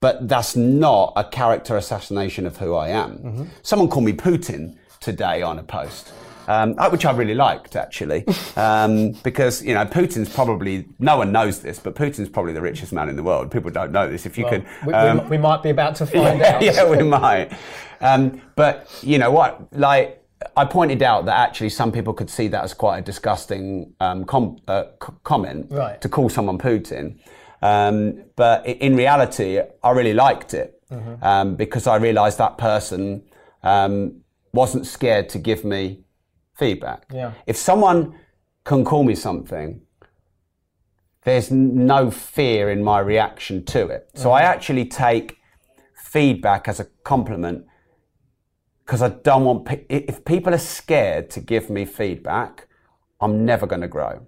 but that's not a character assassination of who I am. Someone called me Putin today on a post. Um, uh, which I really liked actually, um, because you know Putin's probably no one knows this, but Putin's probably the richest man in the world. People don't know this. If you could, we, um, we, we might be about to find out. yeah, we might. Um, but you know what? Like I pointed out that actually some people could see that as quite a disgusting um, com- uh, c- comment Right. to call someone Putin. Um, but in reality, I really liked it Mm-hmm. um, because I realised that person um, wasn't scared to give me feedback. Yeah. If someone can call me something there's no fear in my reaction to it. So I actually take feedback as a compliment because I don't want, pe- if people are scared to give me feedback, I'm never going to grow.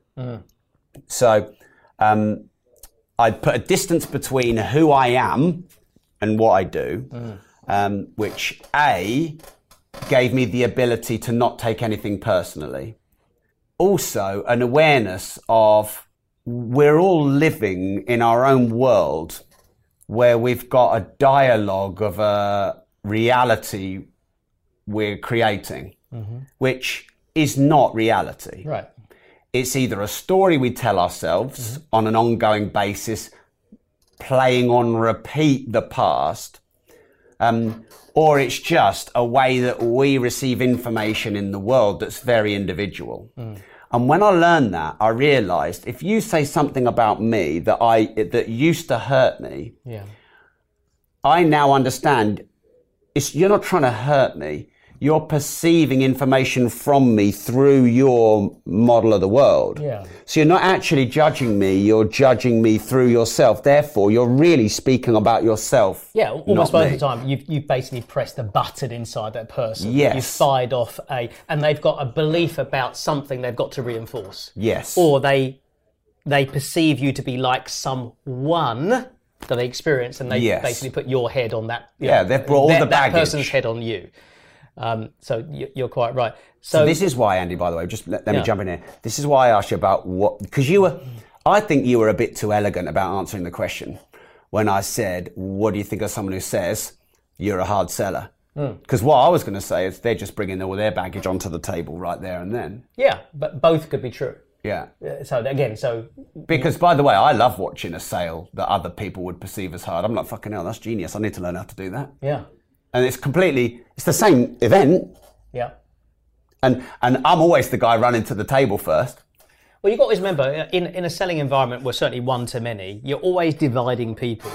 So um, I put a distance between who I am and what I do, um, which A, gave me the ability to not take anything personally also an awareness of we're all living in our own world where we've got a dialogue of a reality we're creating, which is not reality. Right. It's either a story we tell ourselves on an ongoing basis, playing on repeat the past, um, or it's just a way that we receive information in the world that's very individual. And when I learned that, I realized if you say something about me that I that used to hurt me, Yeah. I now understand it's you're not trying to hurt me. You're perceiving information from me through your model of the world. Yeah. So you're not actually judging me, you're judging me through yourself. Therefore, you're really speaking about yourself. Yeah, almost most of the time, you've, you've basically pressed a button inside that person. Yes. You've fired off a, and they've got a belief about something they've got to reinforce. Yes. Or they, they perceive you to be like someone that they experience, and they Yes. basically put your head on that. Yeah, know, they've brought all that, the that person's head on you. Um, so you- you're quite right. So, This is why, Andy, by the way, just let, let Yeah. me jump in here. This is why I asked you about what, because you were, I think you were a bit too elegant about answering the question when I said, What do you think of someone who says you're a hard seller? Hmm. Because what I was going to say is they're just bringing all their baggage onto the table right there and then. yeah, but both could be true. Yeah. Uh, So again, so Because, by the way, I love watching a sale that other people would perceive as hard. I'm like, fucking hell, that's genius. I need to learn how to do that. yeah, And it's completely, it's the same event. yeah. And, and I'm always the guy running to the table first. Well, you've got to always remember, uh, in, in a selling environment, we're certainly one to many. You're always dividing people.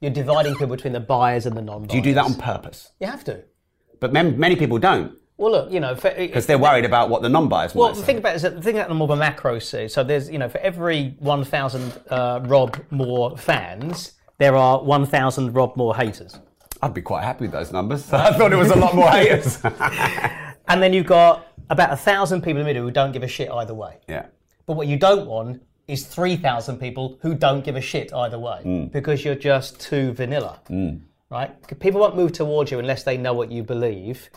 You're dividing people between the buyers and the non-buyers. Do you do that on purpose. You have to. But mem- many people don't. Well, look, you know, because they're worried about what the non-buyers well, might thing about it is that the thing about the more of a macro see. So there's, you know, for every 1,000 uh, Rob Moore fans, there are 1,000 Rob Moore haters. I'd be quite happy with those numbers. I thought it was a lot more haters. And then you've got about a thousand people in the middle who don't give a shit either way. yeah. But what you don't want is 3,000 people who don't give a shit either way Mm. because you're just too vanilla. Right? People won't move towards you unless they know what you believe.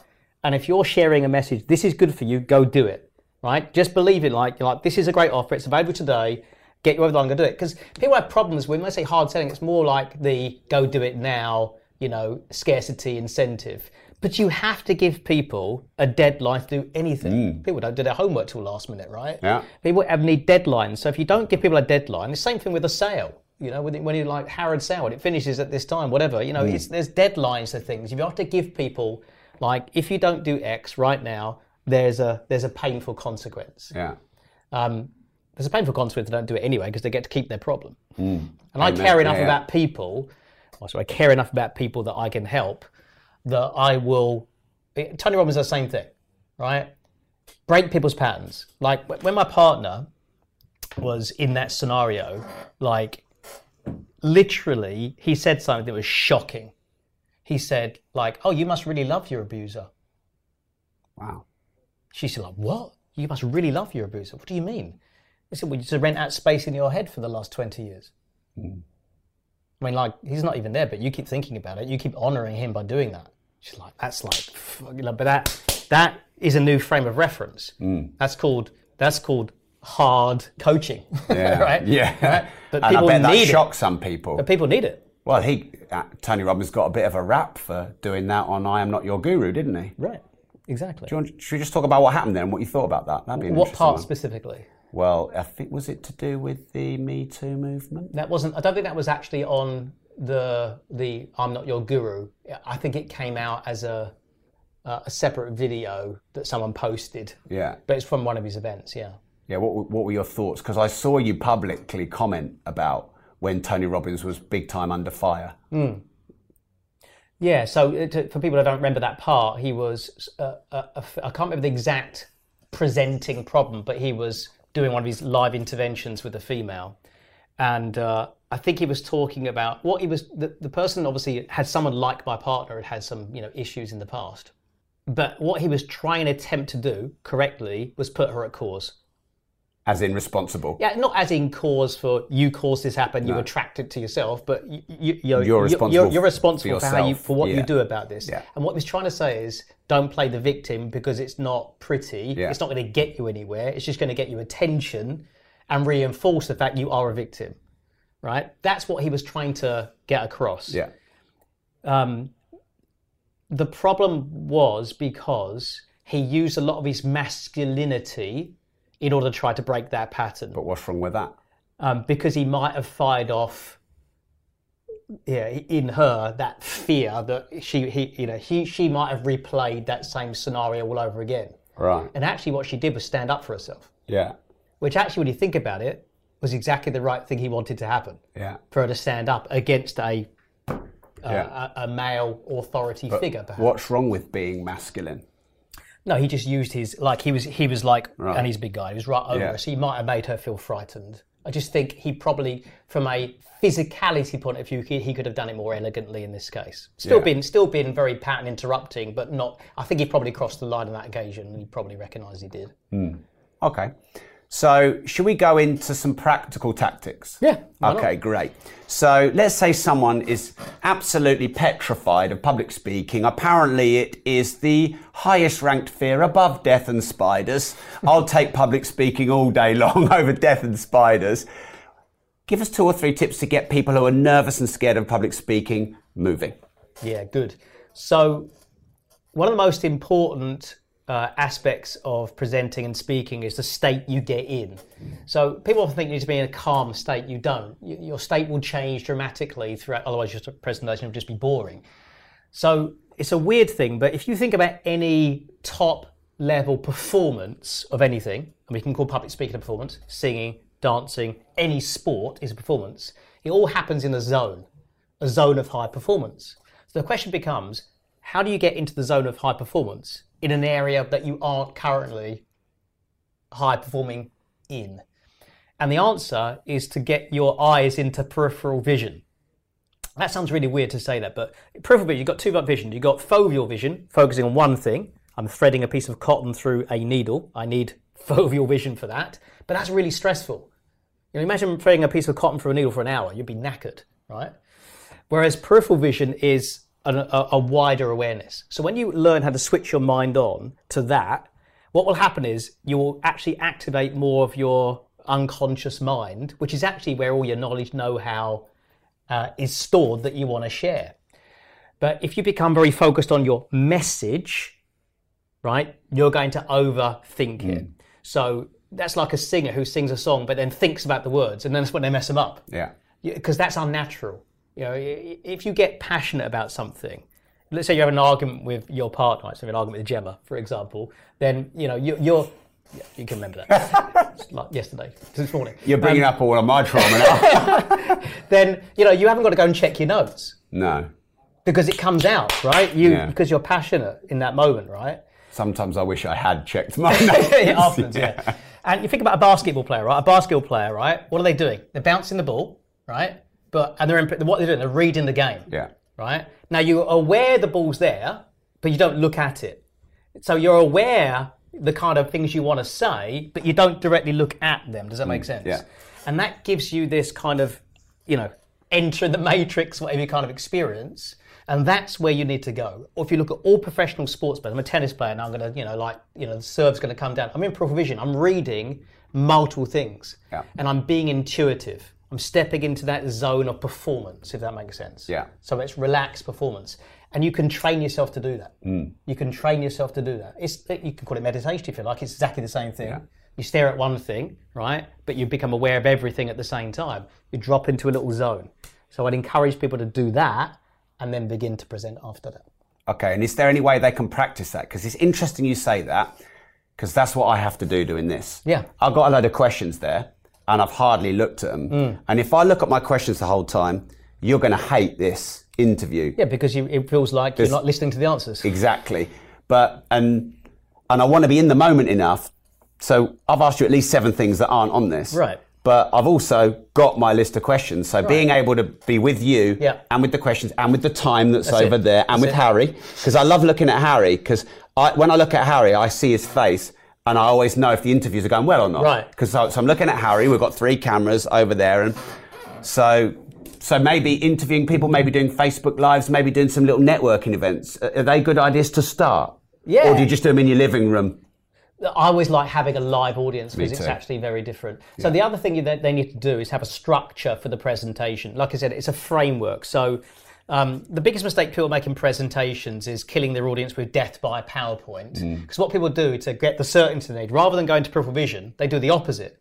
And if you're sharing a message, this is good for you, go do it. Right? Just believe it like, you're like this is a great offer, it's available today, get you over the line, go do it. Because people have problems when I say hard selling, it's more like the go do it now, you know, scarcity incentive. But you have to give people a deadline to do anything. Mm. People don't do their homework till last minute, right? Yeah. People have need deadlines. So if you don't give people a deadline, the same thing with a sale. You know, when you like Harrods sale, and it finishes at this time, whatever. You know, mm. it's, there's deadlines to things. You have to give people like if you don't do X right now, there's a there's a painful consequence. Yeah. Um, there's a painful consequence. They don't do it anyway because they get to keep their problem. Mm. And I Amen. care enough yeah. about people. So I care enough about people that I can help that I will. Tony Robbins does the same thing, right? Break people's patterns. Like when my partner was in that scenario, like literally, he said something that was shocking. He said, like, "Oh, you must really love your abuser." Wow. She said, like, what? You must really love your abuser. What do you mean? I said, well, you just rent out space in your head for the last 20 years. Hmm. I mean, like, he's not even there, but you keep thinking about it. You keep honoring him by doing that. She's like, that's like, you know, but that, that is a new frame of reference. That's called, that's called hard coaching, Yeah. right? Yeah. Right? But and I people bet that need it. shocks some people. But people need it. Well, he uh, Tony Robbins got a bit of a rap for doing that on "I Am Not Your Guru," didn't he? Right. Exactly. Do you want, should we just talk about what happened then and what you thought about that? That'd be what part one. specifically? Well, I think was it to do with the Me Too movement? That wasn't. I don't think that was actually on the the I'm not your guru. I think it came out as a uh, a separate video that someone posted, Yeah, but it's from one of his events. Yeah. yeah. What were- what were your thoughts? Because I saw you publicly comment about when Tony Robbins was big time under fire. Yeah. So uh, to, for people that don't remember that part, he was. Uh, a, a, I can't remember the exact presenting problem, but he was doing one of his live interventions with a female, and uh, I think he was talking about what he was. The, the person obviously had someone like my partner had had some you know issues in the past, but what he was trying to attempt to do correctly was put her at cause. As in responsible. Yeah, not as in cause for you cause this happen, you attract it to yourself, but you, you, you're, You're responsible You're, you're for responsible for, how you for what yeah. you do about this. Yeah. And what he's trying to say is, don't play the victim because it's not pretty. Yeah. It's not going to get you anywhere. It's just going to get you attention and reinforce the fact you are a victim. Right? That's what he was trying to get across. Yeah. Um, the problem was because he used a lot of his masculinity in order to try to break that pattern But what's wrong with that? um, because he might have fired off yeah in her that fear that she he you know he she might have replayed that same scenario all over again Right. and actually what she did was stand up for herself Yeah. which actually when you think about it was exactly the right thing he wanted to happen Yeah. for her to stand up against a Yeah. a, a male authority figure perhaps What's wrong with being masculine? No he just used his like he was he was like Right. and he's a big guy he was right over Yeah. her so he might have made her feel frightened i just think he probably from a physicality point of view he, he could have done it more elegantly in this case still Yeah. been still been very pattern interrupting but not i think he probably crossed the line on that occasion and he probably recognized he did hmm. Okay. So, should we go into some practical tactics? Yeah, why not? Okay, great. So, let's say someone is absolutely petrified of public speaking. Apparently, it is the highest ranked fear above death and spiders. I'll take public speaking all day long over death and spiders. Give us two or three tips to get people who are nervous and scared of public speaking moving. Yeah, good. So, one of the most important uh, aspects of presenting and speaking is the state you get in. So, people often think you need to be in a calm state. You don't. Your state will change dramatically throughout, otherwise, your presentation will just be boring. So, it's a weird thing, but if you think about any top level performance of anything, and we can call public speaking a performance, singing, dancing, any sport is a performance, it all happens in a zone a zone of high performance. So the question becomes how do you get into the zone of high performance in an area that you aren't currently high performing in? And the answer is to get your eyes into peripheral vision. That sounds really weird to say that, but peripheral vision, you've got two types of vision. You've got foveal vision, focusing on one thing. I'm threading a piece of cotton through a needle. I need foveal vision for that, but that's really stressful. You know, imagine threading a piece of cotton through a needle for an hour. You'd be knackered, right? Whereas peripheral vision is a, a wider awareness. So when you learn how to switch your mind on to that, what will happen is you will actually activate more of your unconscious mind, which is actually where all your knowledge, know how uh, is stored that you want to share. But if you become very focused on your message, right, you're going to overthink it. So that's like a singer who sings a song but then thinks about the words, and then that's when they mess them up Yeah. because that's unnatural. You know, if you get passionate about something, let's say you have an argument with your partner, so an argument with Gemma, for example, then you know you, you're. Yeah, you can remember that. Like yesterday, this morning. You're bringing Um, up all of my trauma now. Then you know you haven't got to go and check your notes no. because it comes out, right? You Yeah. because you're passionate in that moment, right? Sometimes I wish I had checked my notes. it happens, yeah. And you think about a basketball player, right? A basketball player, right? What are they doing? They're bouncing the ball, right? But and they're in, what they're doing, they're reading the game. Yeah. right? Now you're aware the ball's there, but you don't look at it. So you're aware the kind of things you want to say, but you don't directly look at them. Does that make mm, sense? yeah. And that gives you this kind of, you know, enter the matrix, whatever kind of experience. And that's where you need to go. Or if you look at all professional sports players, I'm a tennis player and I'm going to, you know, like, you know, the serve's going to come down. I'm in peripheral vision. I'm reading multiple things. Yeah. And I'm being intuitive. I'm stepping into that zone of performance, if that makes sense. Yeah. So it's relaxed performance. And you can train yourself to do that. Mm. You can train yourself to do that. It's, you can call it meditation if you like. It's exactly the same thing. You stare at one thing, right? But you become aware of everything at the same time. You drop into a little zone. So I'd encourage people to do that and then begin to present after that. Okay, and is there any way they can practice that? Because it's interesting you say that, because that's what I have to do doing this. Yeah. I've got a load of questions there, and I've hardly looked at them. Mm. And if I look at my questions the whole time, you're going to hate this interview. Yeah, because you, it feels like you're not listening to the answers. Exactly. But and and I want to be in the moment enough. So I've asked you at least seven things that aren't on this. Right. But I've also got my list of questions. So being able to be with you Yeah. and with the questions and with the time that's, over it. there and That's with it. Harry, because I love looking at Harry, because I, when I look at Harry, I see his face and I always know if the interviews are going well or not. Right. Because so, so I'm looking at Harry, we've got three cameras over there and so so maybe interviewing people, maybe doing Facebook lives, maybe doing some little networking events. Are they good ideas to start? Yeah. Or do you just do them in your living room? I always like having a live audience because it's actually very different. So the other thing that they need to do is have a structure for the presentation. Like I said, it's a framework. So um, the biggest mistake people make in presentations is killing their audience with death by PowerPoint. Because what people do to get the certainty they need, rather than going to peripheral vision, they do the opposite.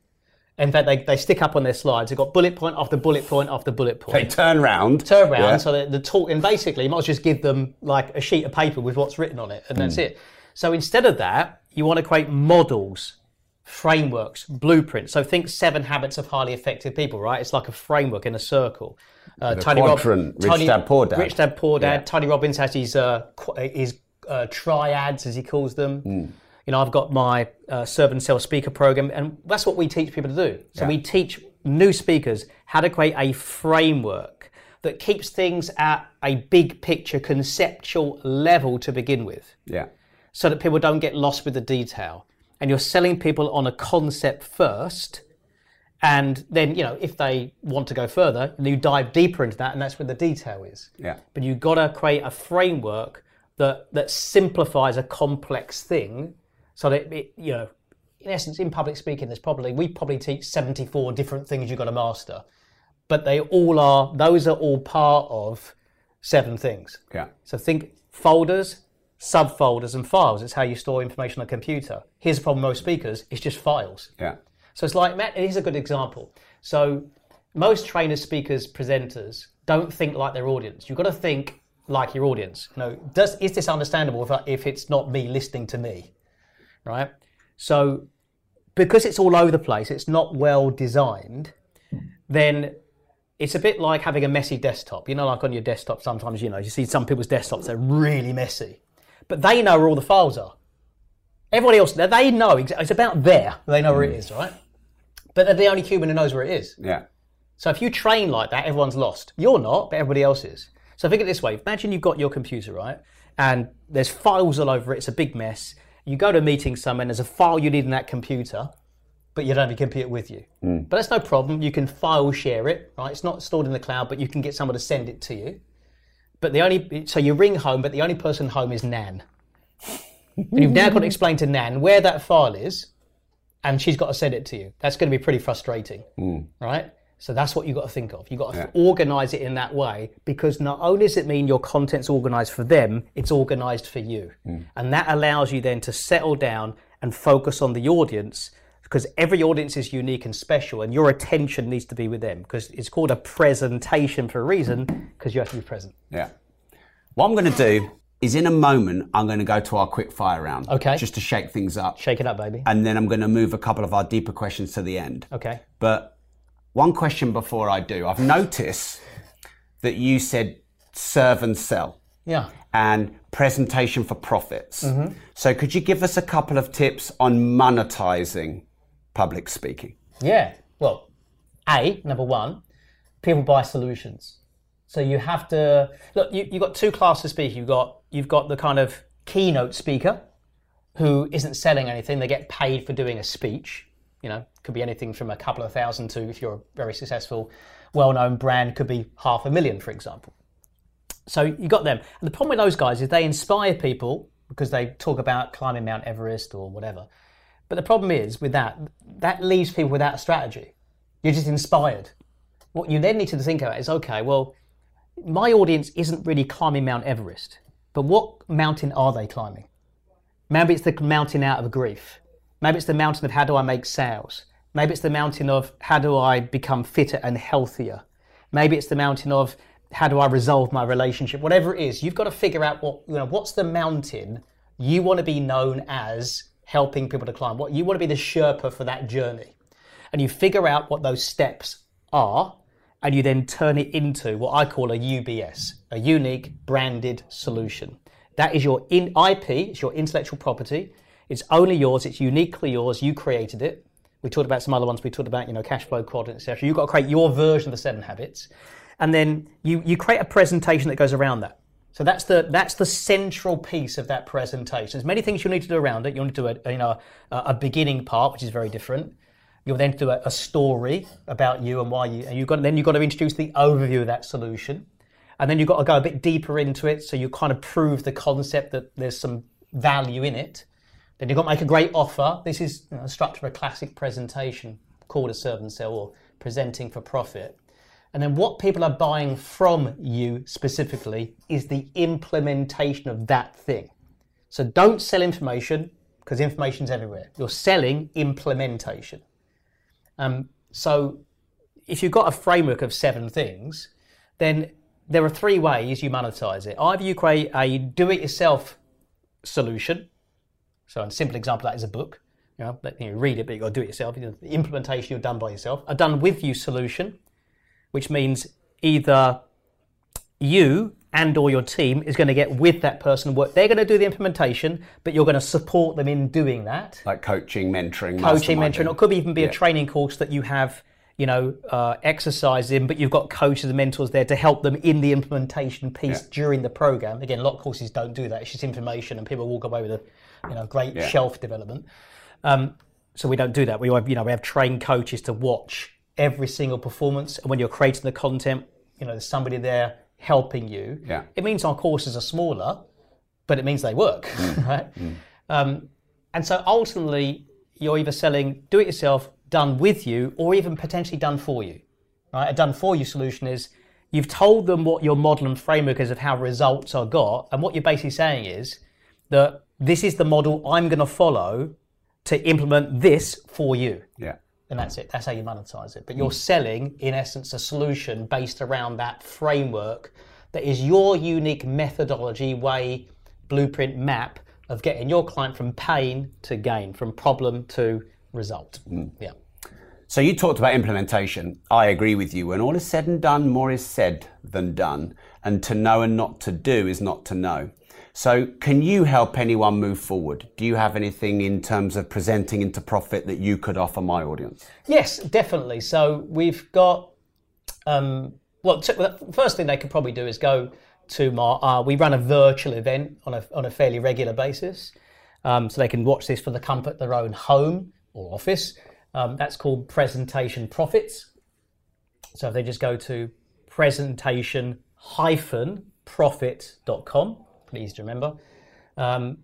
In fact, they, they stick up on their slides. They've got bullet point after bullet point after bullet point They turn round. turn around Yeah. so that the talk and basically you might as well just give them like a sheet of paper with what's written on it and that's it so instead of that you want to create models frameworks blueprints so think seven habits of highly effective people right it's like a framework in a circle uh, Tony quadrant, Rich Tony- Dad, Poor Dad. Rich Dad Poor Dad Yeah. Tony Robbins has his uh, qu- his uh, triads as he calls them Hmm. you know I've got my uh, serve and sell speaker program and that's what we teach people to do so Yeah. we teach new speakers how to create a framework that keeps things at a big picture conceptual level to begin with Yeah. so that people don't get lost with the detail and you're selling people on a concept first and then you know if they want to go further you dive deeper into that and that's where the detail is Yeah. but you've got to create a framework that that simplifies a complex thing so that it, you know in essence in public speaking there's probably we probably teach 74 different things you've got to master but they all are those are all part of seven things Yeah. so think folders subfolders and files it's how you store information on a computer here's the problem with most speakers it's just files Yeah. So it's like Matt. Is a good example. So most trainers, speakers, presenters don't think like their audience. You've got to think like your audience. You know, does is this understandable if, if it's not me listening to me, right? So because it's all over the place, it's not well designed. Then it's a bit like having a messy desktop. You know, like on your desktop, sometimes you know you see some people's desktops they're really messy, but they know where all the files are. Everybody else, they know it's about there. They know where it is, right? But they're the only human who knows where it is. Yeah. So if you train like that, everyone's lost. You're not, but everybody else is. So think of it this way: Imagine you've got your computer, right, and there's files all over it. It's a big mess. You go to a meeting somewhere, and there's a file you need in that computer, but you don't have your computer with you. Hmm. But that's no problem. You can file share it, right? It's not stored in the cloud, but you can get someone to send it to you. But the only so you ring home, but the only person home is Nan. and you've now got to explain to Nan where that file is, and she's got to send it to you. That's going to be pretty frustrating, mm. right? So that's what you've got to think of. You've got to organize it in that way because not only does it mean your content's organized for them, it's organized for you. Mm. And that allows you then to settle down and focus on the audience because every audience is unique and special and your attention needs to be with them because it's called a presentation for a reason because you have to be present. Yeah. What I'm going to do is in a moment, I'm going to go to our quick fire round. Okay. Just to shake things up. Shake it up, baby. And then I'm going to move a couple of our deeper questions to the end. Okay. But one question before I do. I've noticed that you said serve and sell Yeah. and presentation for profits. Mm-hmm. So could you give us a couple of tips on monetizing public speaking? Yeah. Well, A, number one, people buy solutions. So you have to look. You, you've got two classes of speaker. You've got you've got the kind of keynote speaker, who isn't selling anything. They get paid for doing a speech. You know, could be anything from a couple of thousand to if you're a very successful, well-known brand, could be half a million, for example. So you got them. And the problem with those guys is they inspire people because they talk about climbing Mount Everest or whatever. But the problem is with that, that leaves people without a strategy. You're just inspired. What you then need to think about is okay, well, my audience isn't really climbing Mount Everest, but what mountain are they climbing? Maybe it's the mountain out of grief. Maybe it's the mountain of how do I make sales. Maybe it's the mountain of how do I become fitter and healthier. Maybe it's the mountain of how do I resolve my relationship. Whatever it is, you've got to figure out what you know. What's the mountain you want to be known as helping people to climb? What you want to be the Sherpa for that journey, and you figure out what those steps are, and you then turn it into what I call a UBS, a unique branded solution. That is your in IP, it's your intellectual property. It's only yours, it's uniquely yours, you created it. We talked about some other ones, we talked about, you know, cash flow quadrant, etc. You've got to create your version of the seven habits. And then you, you create a presentation that goes around that. So that's the that's the central piece of that presentation. There's many things you'll need to do around it. You'll need to do a you know a, a beginning part, which is very different. You'll then do a, a story about you and why you. And you've got then you've got to introduce the overview of that solution, and then you've got to go a bit deeper into it. So you kind of prove the concept that there's some value in it. Then you've got to make a great offer. This is you know, the structure of a classic presentation called a serve and sell or presenting for profit. And then what people are buying from you specifically is the implementation of that thing. So don't sell information because information's everywhere. You're selling implementation. Um, so if you've got a framework of seven things, then there are three ways you monetize it. Either you create a do-it-yourself solution. So a simple example of that is a book. You know, you read it, but you've got to do it yourself. The implementation you're done by yourself. A done with you solution, which means either you and or your team is going to get with that person work. They're going to do the implementation but you're going to support them in doing that. Like coaching, mentoring, coaching mentoring or it could even be a training course that you have you know uh, exercise in but you've got coaches and mentors there to help them in the implementation piece Yeah. during the program. Again a lot of courses don't do that. It's just information and people walk away with a you know great Yeah. shelf development. Um, so we don't do that. We have you know we have trained coaches to watch every single performance. And when you're creating the content you know there's somebody there helping you Yeah. it means our courses are smaller but it means they work Mm. right um, and so ultimately, you're either selling do it yourself, done with you, or even potentially done for you. Right? A done for you solution is you've told them what your model and framework is of how results are got. And what you're basically saying is that this is the model I'm going to follow to implement this for you. Yeah. And that's it. That's how you monetize it. But you're hmm. selling, in essence, a solution based around that framework that is your unique methodology, way, blueprint, map of getting your client from pain to gain, from problem to result. Hmm. Yeah. So you talked about implementation. I agree with you. When all is said and done, more is said than done. And to know and not to do is not to know. So can you help anyone move forward? Do you have anything in terms of presenting into profit that you could offer my audience? Yes, definitely. So we've got, um, well, t- first thing they could probably do is go to my, uh, we run a virtual event on a, on a fairly regular basis. Um, so they can watch this for the comfort of their own home or office. Um, that's called Presentation Profits. So if they just go to presentation profit.com, please remember. Um,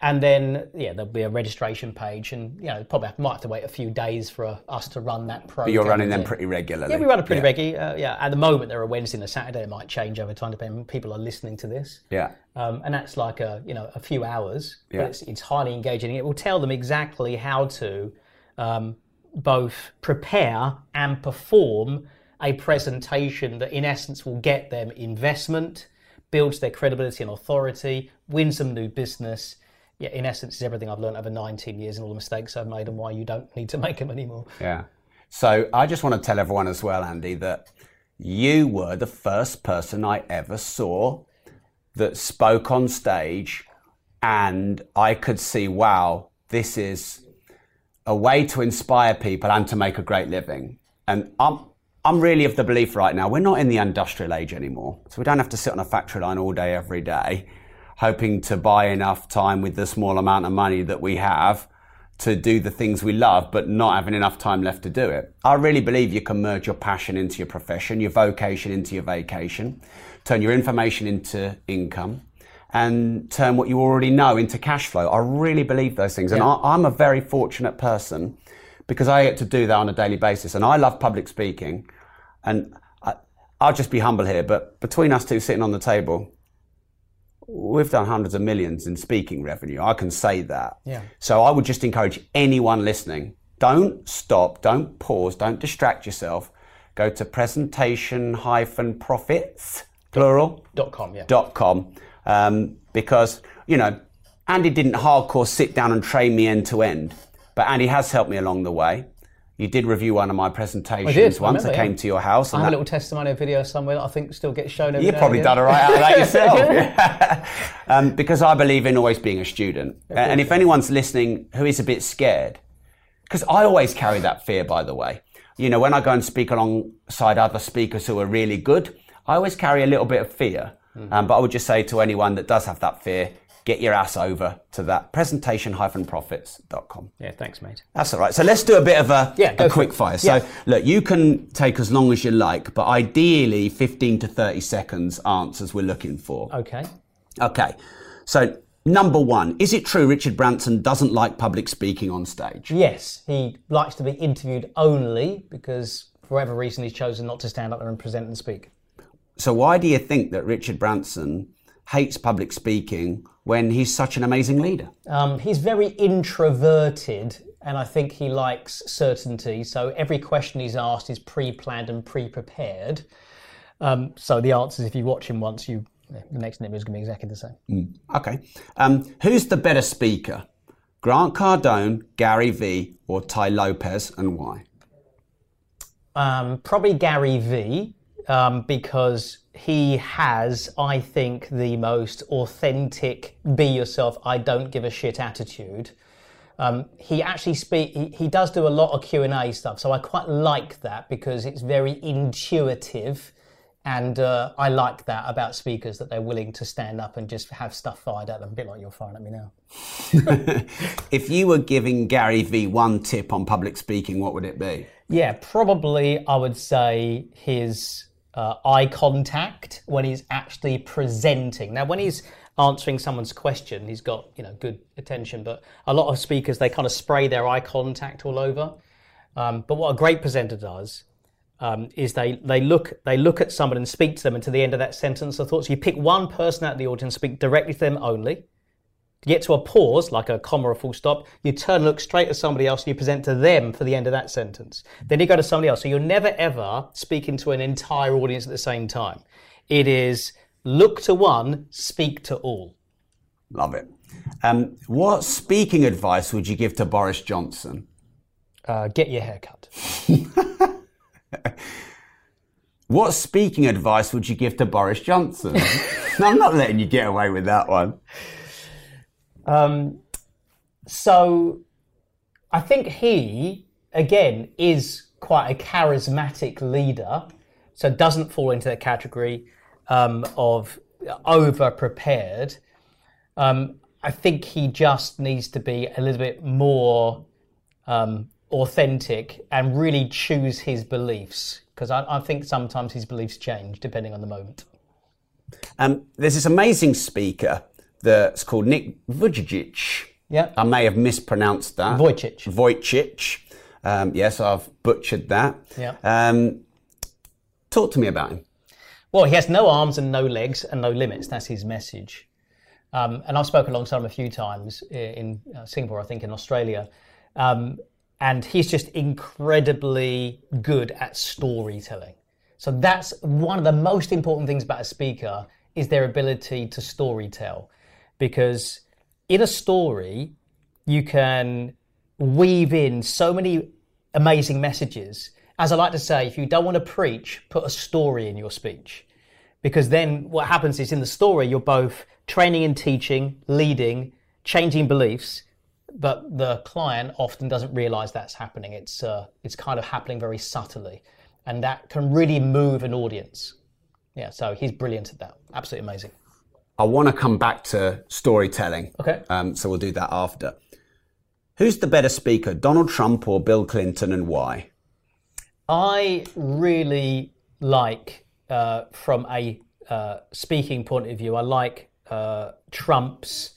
and then yeah, there'll be a registration page, and you know probably might have to wait a few days for uh, us to run that program. But you're running them pretty regularly. Yeah, we run it pretty regularly. Uh, yeah, at the moment there are Wednesday and a Saturday. It might change over time depending on people are listening to this. Yeah. Um, and that's like a you know a few hours, Yeah. but it's, it's highly engaging. It will tell them exactly how to um, both prepare and perform a presentation that, in essence, will get them investment, builds their credibility and authority, wins them new business. Yeah, in essence, is everything I've learned over 19 years and all the mistakes I've made and why you don't need to make them anymore. Yeah. So I just want to tell everyone as well, Andy, that you were the first person I ever saw that spoke on stage, and I could see, wow, this is a way to inspire people and to make a great living. And I'm I'm really of the belief right now we're not in the industrial age anymore, so we don't have to sit on a factory line all day every day, hoping to buy enough time with the small amount of money that we have to do the things we love, but not having enough time left to do it. I really believe you can merge your passion into your profession, your vocation into your vacation, turn your information into income, and turn what you already know into cash flow. I really believe those things. And I, I'm a very fortunate person because I get to do that on a daily basis. And I love public speaking. And I, I'll just be humble here, but between us two sitting on the table, we've done hundreds of millions in speaking revenue. I can say that. Yeah. So I would just encourage anyone listening don't stop, don't pause, don't distract yourself. Go to presentation hyphen profits, plural, Dot com, yeah. dot com um, because you know Andy didn't hardcore sit down and train me end to end, but Andy has helped me along the way. You did review one of my presentations did, once. I, remember, came yeah. to your house, I and have a that- little testimonial video somewhere that I think still gets shown You've probably done again. all right out of that yourself. Yeah. um, because I believe in always being a student. and if anyone's listening who is a bit scared, because I always carry that fear, by the way. You know, when I go and speak alongside other speakers who are really good, I always carry a little bit of fear. Um, but I would just say to anyone that does have that fear, get your ass over to that presentation-profits.com. Yeah, thanks, mate. That's all right. So let's do a bit of a, Yeah, a quick fire. So Yeah. look, you can take as long as you like, but ideally 15 to 30 seconds answers we're looking for. Okay. Okay. So number one, is it true Richard Branson doesn't like public speaking on stage? Yes, he likes to be interviewed only because for whatever reason he's chosen not to stand up there and present and speak. So why do you think that Richard Branson hates public speaking when he's such an amazing leader? Um, he's very introverted, and I think he likes certainty. So every question he's asked is pre-planned and pre-prepared. Um, so the answers, if you watch him once, you the next interview is going to be exactly the same. Okay. Um, who's the better speaker? Grant Cardone, Gary Vee, or Tai Lopez, and why? Um, probably Gary Vee, um, because he has, I think, the most authentic "be yourself, I don't give a shit" attitude. Um, he actually speak. He, he does do a lot of Q and A stuff, so I quite like that because it's very intuitive, and uh, I like that about speakers that they're willing to stand up and just have stuff fired at them, a bit like you're firing at me now. If you were giving Gary Vee one tip on public speaking, what would it be? Yeah, probably I would say his uh, eye contact when he's actually presenting. Now, when he's answering someone's question, he's got you know good attention, but a lot of speakers they kind of spray their eye contact all over. Um, but what a great presenter does um, is they they look they look at someone and speak to them, and to the end of that sentence or thought. So you pick one person out of the audience, speak directly to them only. To get to a pause, like a comma or a full stop, you turn and look straight at somebody else and you present to them for the end of that sentence. Then you go to somebody else. So you're never ever speaking to an entire audience at the same time. It is look to one, speak to all. Love it. Um, what speaking advice would you give to Boris Johnson? Uh, get your hair cut. What speaking advice would you give to Boris Johnson? I'm not letting you get away with that one. Um, so I think he, again, is quite a charismatic leader, so doesn't fall into the category um, of over prepared. Um, I think he just needs to be a little bit more um, authentic and really choose his beliefs because I, I think sometimes his beliefs change depending on the moment. Um, there's this amazing speaker that's called Nick Vujicic. Yeah. I may have mispronounced that. Vujicic. Vujicic. Um, yes, I've butchered that. Yeah. Um, talk to me about him. Well, he has no arms and no legs and no limits. That's his message. Um, and I've spoken alongside him a few times in uh, Singapore, I think, in Australia. Um, and he's just incredibly good at storytelling. So that's one of the most important things about a speaker is their ability to storytell. Because in a story, you can weave in so many amazing messages. As I like to say, if you don't want to preach, put a story in your speech. Because then what happens is in the story, you're both training and teaching, leading, changing beliefs, but the client often doesn't realize that's happening. It's, uh, it's kind of happening very subtly. And that can really move an audience. Yeah, so he's brilliant at that. Absolutely amazing. I want to come back to storytelling. Okay. Um, so we'll do that after. Who's the better speaker, Donald Trump or Bill Clinton, and why? I really like, uh, from a uh, speaking point of view, I like uh, Trump's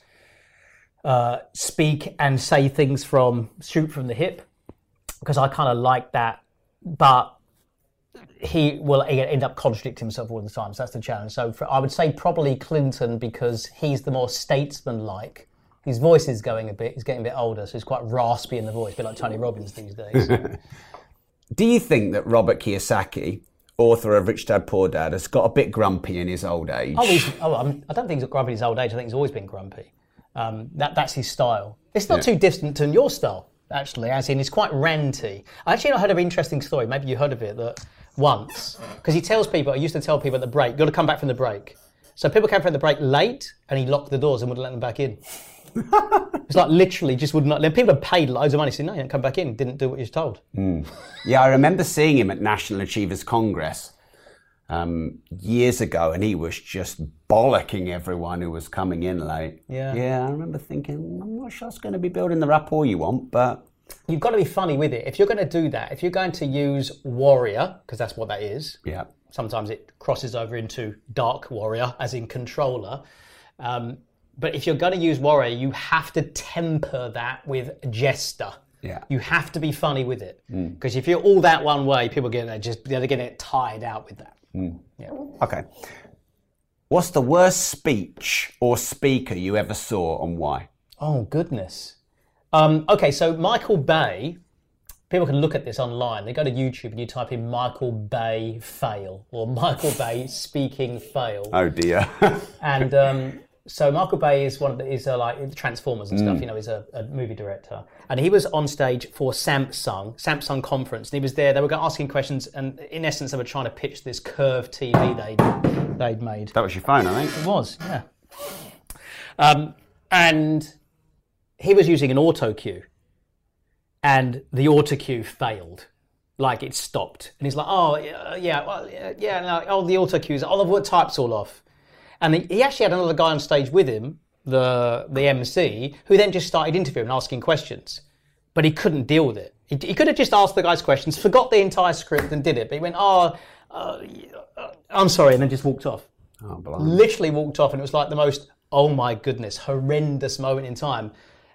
uh, speak and say things from shoot from the hip because I kind of like that, but he will end up contradicting himself all the time. So that's the challenge. So for, I would say probably Clinton because he's the more statesman-like. His voice is going a bit. He's getting a bit older, so he's quite raspy in the voice, a bit like Tony Robbins these days. Do you think that Robert Kiyosaki, author of Rich Dad Poor Dad, has got a bit grumpy in his old age? Oh, he's, oh I'm, I don't think he's grumpy in his old age. I think he's always been grumpy. Um, that, that's his style. It's not too distant to your style, actually, as in it's quite ranty. I actually heard an interesting story. Maybe you heard of it that once, because he tells people, I used to tell people at the break, you've got to come back from the break. So people came from the break late and he locked the doors and wouldn't let them back in. it's like literally just would not. People had paid loads of money. Said no, you don't come back in. Didn't do what you was told. Yeah, I remember seeing him at National Achievers Congress um, years ago, and he was just bollocking everyone who was coming in late. Yeah. Yeah, I remember thinking, I'm not sure it's going to be building the rapport you want, but You've got to be funny with it. If you're going to do that, if you're going to use warrior, because that's what that is, yeah. sometimes it crosses over into dark warrior, as in controller. Um, but if you're going to use warrior, you have to temper that with jester. Yeah. You have to be funny with it because if you're all that one way, people get just they're getting it tied out with that. Yeah. Okay. What's the worst speech or speaker you ever saw and why? Oh goodness. Um, okay, so Michael Bay. People can look at this online. They go to YouTube and you type in Michael Bay fail or Michael Bay speaking fail. Oh dear. And um, so Michael Bay is one of the is uh, like Transformers and stuff. You know, he's a, a movie director, and he was on stage for Samsung Samsung conference, and he was there. They were asking questions, and in essence, they were trying to pitch this curved TV they they'd made. that was your phone, I think. It was, yeah. Um, and he was using an auto cue, and the auto cue failed. Like it stopped, and he's like, "Oh, yeah, yeah, well, yeah, yeah, no, oh, the auto cues, all of what types all off." And he, he actually had another guy on stage with him, the the MC, who then just started interviewing and asking questions, but he couldn't deal with it. He, he could have just asked the guys questions, forgot the entire script, and did it. But he went, "Oh, uh, uh, I'm sorry," and then just walked off Oh, literally walked off and it was like the most oh my goodness horrendous moment in time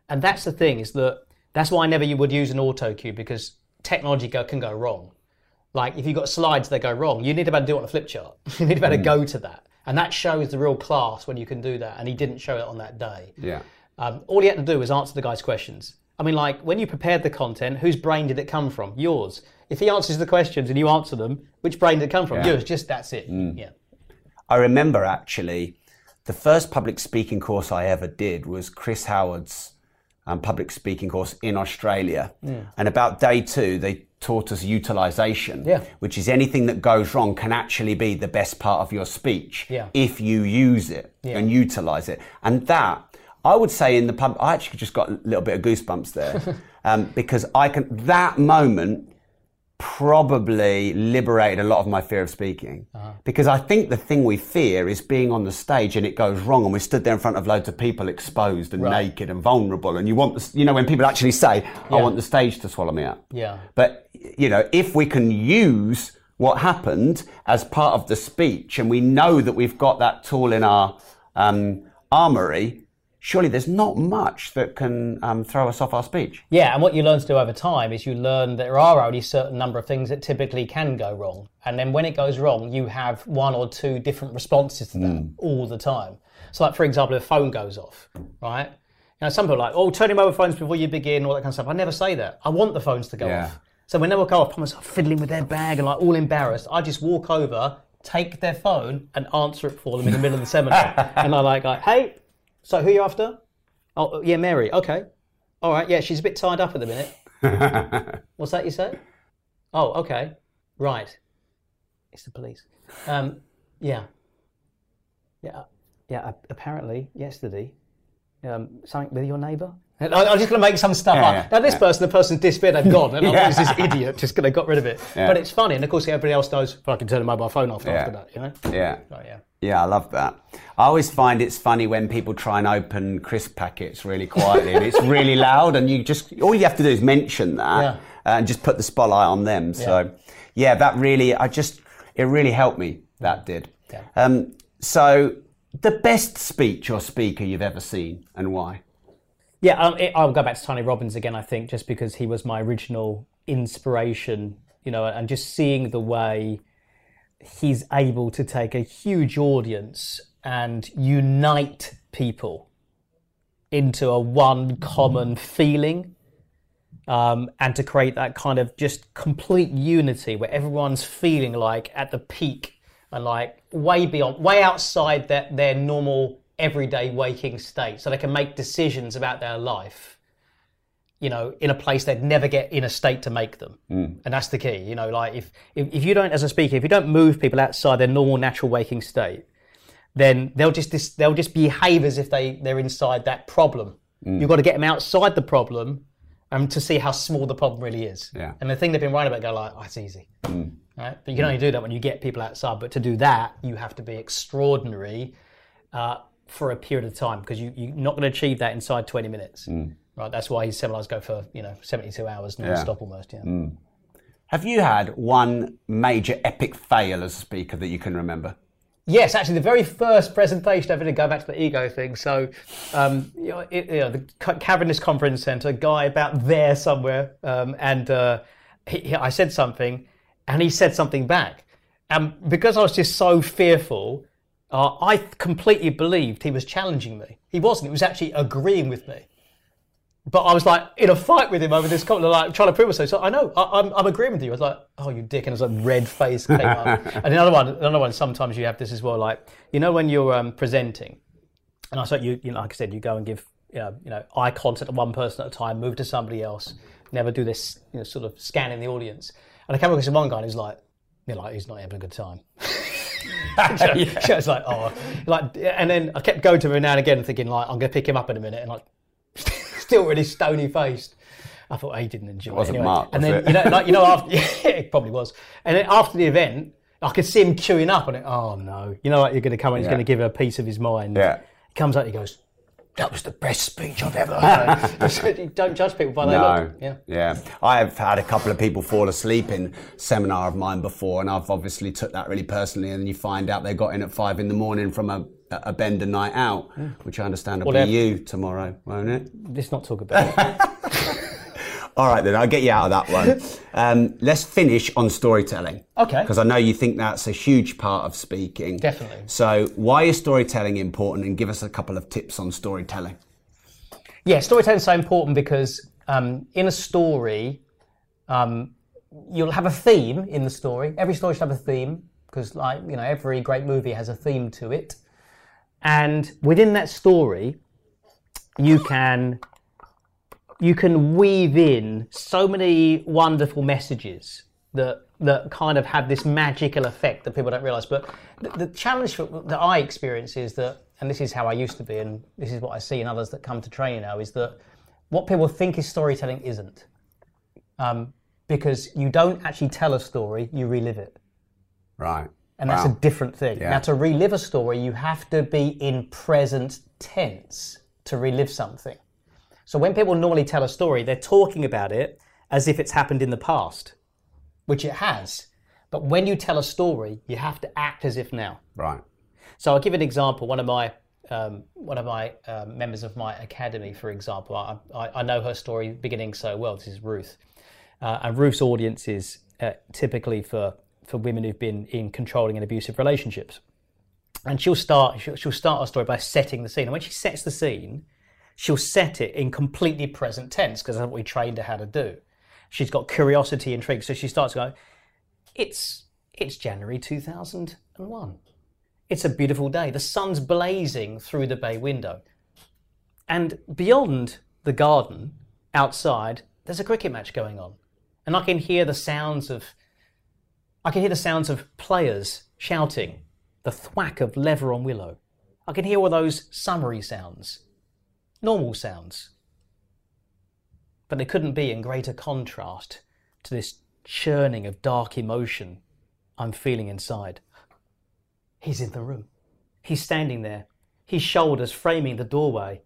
and that's the thing is that that's why I never you would use an auto cue because technology go, can go wrong like if you've got slides that go wrong you need to be able to do it on a flip chart you need to be able to go to that and that shows the real class when you can do that and he didn't show it on that day Yeah. um, all he had to do was answer the guy's questions. I mean, like when you prepared the content, whose brain did it come from? Yours. If he answers the questions and you answer them, which brain did it come from? Yeah. Yours. Just that's it. Yeah. I remember actually the first public speaking course I ever did was Chris Howard's um, public speaking course in Australia. And about day two, they taught us utilization, Yeah. which is anything that goes wrong can actually be the best part of your speech Yeah. if you use it and utilize it. And that, I would say in the pub, I actually just got a little bit of goosebumps there um, because I can, that moment probably liberated a lot of my fear of speaking. Because I think the thing we fear is being on the stage and it goes wrong and we stood there in front of loads of people exposed and naked and vulnerable and you want, the, you know, when people actually say, I want the stage to swallow me up. Yeah. But, you know, if we can use what happened as part of the speech and we know that we've got that tool in our um, armory, surely there's not much that can um, throw us off our speech. Yeah, and what you learn to do over time is you learn that there are only a certain number of things that typically can go wrong. And then when it goes wrong, you have one or two different responses to that all the time. So, like, for example, if a phone goes off, right? You know, some people are like, oh, turn your mobile phones before you begin, all that kind of stuff. I never say that. I want the phones to go Yeah. off. So when they go off, someone's fiddling with their bag and like all embarrassed, I just walk over, take their phone, and answer it for them in the middle of the seminar. and I'm like, like, hey, so who you after? Oh, yeah, Mary. Okay. All right. Yeah, she's a bit tied up at the minute. What's that you say? Oh, okay. Right. It's the police. Um, yeah. Yeah. Yeah. Apparently, yesterday, um, something with your neighbour. I- I'm just going to make some stuff Yeah, up. yeah, now, this yeah. person, the person's disappeared, they've gone, and Yeah. I'm this idiot just going to got rid of it. But it's funny, and of course, everybody else knows. Well, I can turn the mobile phone off after that, you know. Yeah. Oh, yeah. Yeah, I love that. I always find it's funny when people try and open crisp packets really quietly and it's really loud and you just all you have to do is mention that Yeah. and just put the spotlight on them. So yeah, that really I just it really helped me. That did. Yeah. Um, so the best speech or speaker you've ever seen and why? Yeah, um, it, I'll go back to Tony Robbins again. I think just because he was my original inspiration, you know, and just seeing the way he's able to take a huge audience and unite people into a one common feeling, um, and to create that kind of just complete unity where everyone's feeling like at the peak and like way beyond, way outside their, their normal everyday waking state, so they can make decisions about their life. You know, in a place they'd never get in a state to make them, and that's the key. You know, like if, if if you don't, as a speaker, if you don't move people outside their normal natural waking state, then they'll just dis- they'll just behave as if they they're inside that problem. You've got to get them outside the problem, um, to see how small the problem really is. Yeah. And the thing they've been writing about, go like, oh, it's easy. Right? But you can only do that when you get people outside. But to do that, you have to be extraordinary uh, for a period of time because you, you're not going to achieve that inside 20 minutes. Right? That's why his seminars go for you know 72 hours non-stop almost. Yeah. Have you had one major epic fail as a speaker that you can remember? Yes, actually, the very first presentation I ever did, go back to the ego thing. So, um, you know, it, you know the Ca- Cavendish Conference Centre, guy about there somewhere, um, and uh, he, he- I said something, and he said something back. And because I was just so fearful, uh, I completely believed he was challenging me. He wasn't. He was actually agreeing with me. But I was like in a fight with him over this comment, like trying to prove myself. So I know I, I'm, I'm agreeing with you. I was like, oh, you dick, and it's like red face came up. and another one, another one. Sometimes you have this as well. Like you know when you're um, presenting, and I thought you, you know, like I said, you go and give you know, you know eye contact to one person at a time, move to somebody else, never do this, you know, sort of scanning the audience. And I came across one guy, and he's like, you know, like he's not having a good time. So it's like, oh, like, and then I kept going to him now and again, thinking like, I'm going to pick him up in a minute, and like, still really stony faced. I thought he didn't enjoy wasn't it. Anyway. Mark, and was then it? you know, like you know, after yeah, it probably was. And then after the event, I could see him queuing up, and it, oh no, you know, like you're going to come and he's Yeah. going to give her a piece of his mind. Yeah. He comes up, he goes, "That was the best speech I've ever heard." I said, "You Don't judge people by their No. look. Yeah. Yeah. I have had a couple of people fall asleep in seminar of mine before, and I've obviously took that really personally. And then you find out they got in at five in the morning from a, a bender night out, which I understand will Well, be you tomorrow, won't it? Let's not talk about it. All right, then I'll get you out of that one. Um, let's finish on storytelling. Okay. Because I know you think that's a huge part of speaking. Definitely. So, why is storytelling important? And give us a couple of tips on storytelling. Yeah, storytelling is so important because um, in a story, um, you'll have a theme in the story. Every story should have a theme because, like you know, every great movie has a theme to it. And within that story, you can you can weave in so many wonderful messages that that kind of have this magical effect that people don't realize. But the, the challenge for, that I experience is that, and this is how I used to be, and this is what I see in others that come to training now, is that what people think is storytelling isn't, um, because you don't actually tell a story, you relive it. Right. And that's Wow. a different thing. Yeah. Now, to relive a story, you have to be in present tense to relive something. So when people normally tell a story, they're talking about it as if it's happened in the past, which it has. But when you tell a story, you have to act as if now. Right. So I'll give an example. One of my um, one of my um, members of my academy, for example, I, I, I know her story beginning so well. This is Ruth, uh, and Ruth's audience is uh, typically for for women who've been in controlling and abusive relationships. And she'll start she'll, she'll start her story by setting the scene. And when she sets the scene, she'll set it in completely present tense because that's what we trained her how to do. She's got curiosity, intrigue, so she starts going. It's it's January two thousand and one. It's a beautiful day. The sun's blazing through the bay window. And beyond the garden, outside, there's a cricket match going on. And I can hear the sounds of I can hear the sounds of players shouting, the thwack of lever on willow. I can hear all those summery sounds, normal sounds. But they couldn't be in greater contrast to this churning of dark emotion I'm feeling inside. He's in the room. He's standing there, his shoulders framing the doorway.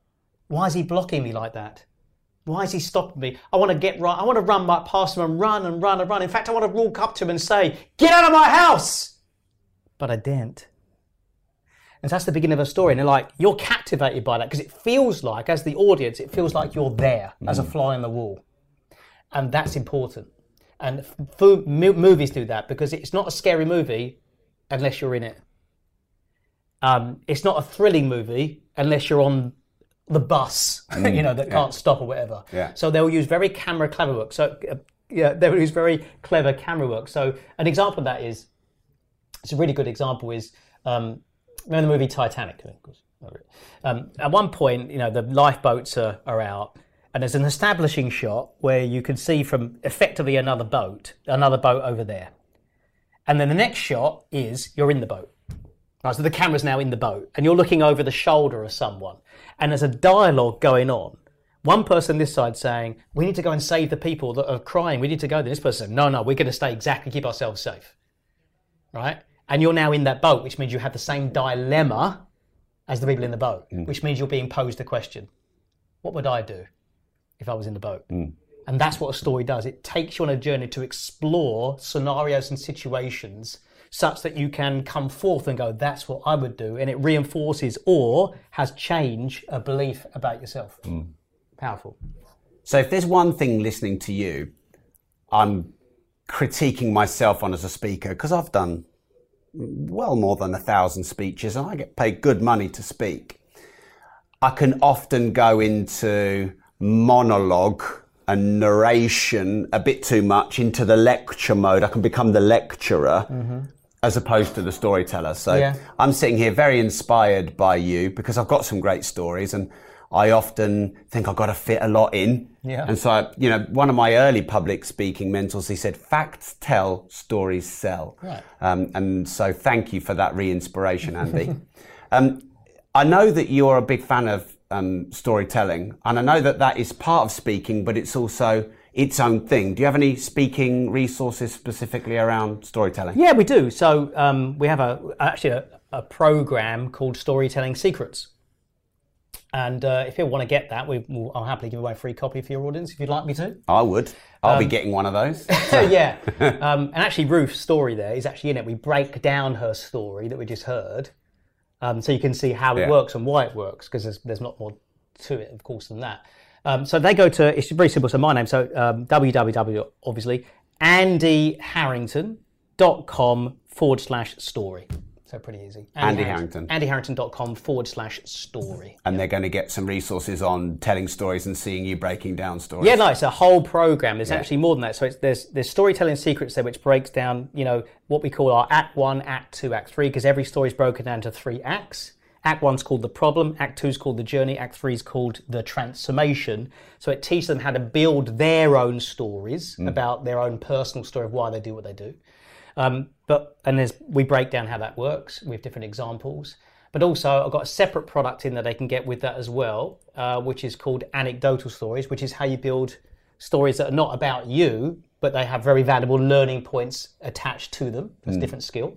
Why is he blocking me like that? Why is he stopping me? I want to get right. I want to run right past him and run and run and run. In fact, I want to walk up to him and say, Get out of my house! But I didn't. And so that's the beginning of a story. And they're like, you're captivated by that because it feels like, as the audience, it feels like you're there mm. as a fly on the wall. And that's important. And f- movies do that because it's not a scary movie unless you're in it. Um, it's not a thrilling movie unless you're on the bus, mm, you know, that can't stop or whatever. Yeah. So they'll use very camera clever work. So uh, yeah, they'll use very clever camera work. So an example of that is, it's a really good example is, um, remember the movie Titanic? Um, at one point, you know, the lifeboats are, are out, and there's an establishing shot where you can see from effectively another boat, another boat over there, and then the next shot is you're in the boat. Right, so the camera's now in the boat, and you're looking over the shoulder of someone, and there's a dialogue going on. One person this side saying, "We need to go and save the people that are crying. We need to go." Then this person, "No, no, we're going to stay exactly, keep ourselves safe." Right, and you're now in that boat, which means you have the same dilemma as the people in the boat, mm. which means you're being posed a question: What would I do if I was in the boat? Mm. And that's what a story does. It takes you on a journey to explore scenarios and situations such that you can come forth and go, that's what I would do. And it reinforces or has changed a belief about yourself. Mm. Powerful. So if there's one thing listening to you, I'm critiquing myself on as a speaker because I've done well more than a thousand speeches and I get paid good money to speak. I can often go into monologue and narration a bit too much into the lecture mode. I can become the lecturer mm-hmm as opposed to the storyteller. So yeah. I'm sitting here very inspired by you because I've got some great stories and I often think I've got to fit a lot in. Yeah. And so, I, you know, one of my early public speaking mentors, he said, facts tell, stories sell. Right. Um, and so thank you for that re-inspiration, Andy. um, I know that you're a big fan of um, storytelling and I know that that is part of speaking, but it's also its own thing. Do you have any speaking resources specifically around storytelling? Yeah, we do. So um, we have a actually a, a, program called Storytelling Secrets. And uh, if you want to get that, we, will I'll happily give away a free copy for your audience if you'd like me to. I would. I'll um, be getting one of those. yeah. Um, and actually, Ruth's story there is actually in it. We break down her story that we just heard. Um, so you can see how it yeah. works and why it works, because there's, there's not more to it, of course, than that. Um, so they go to, it's very simple. So my name, so um, www, obviously, andyharrington.com forward slash story. So pretty easy. Andy, Andy Harrington. AndyHarrington.com forward slash story. And they're going to get some resources on telling stories and seeing you breaking down stories. Yeah, no, it's a whole program. There's yeah. actually more than that. So there's there's storytelling secrets there, which breaks down, you know, what we call our Act One, Act Two, Act Three, because every story is broken down to three acts. Act one's called the problem, Act two's called the journey, Act three's called the transformation. So it teaches them how to build their own stories mm. about their own personal story of why they do what they do. Um, but and there's we break down how that works with different examples. But also, I've got a separate product in that they can get with that as well, uh, which is called anecdotal stories, which is how you build stories that are not about you, but they have very valuable learning points attached to them. It's mm. a different skill.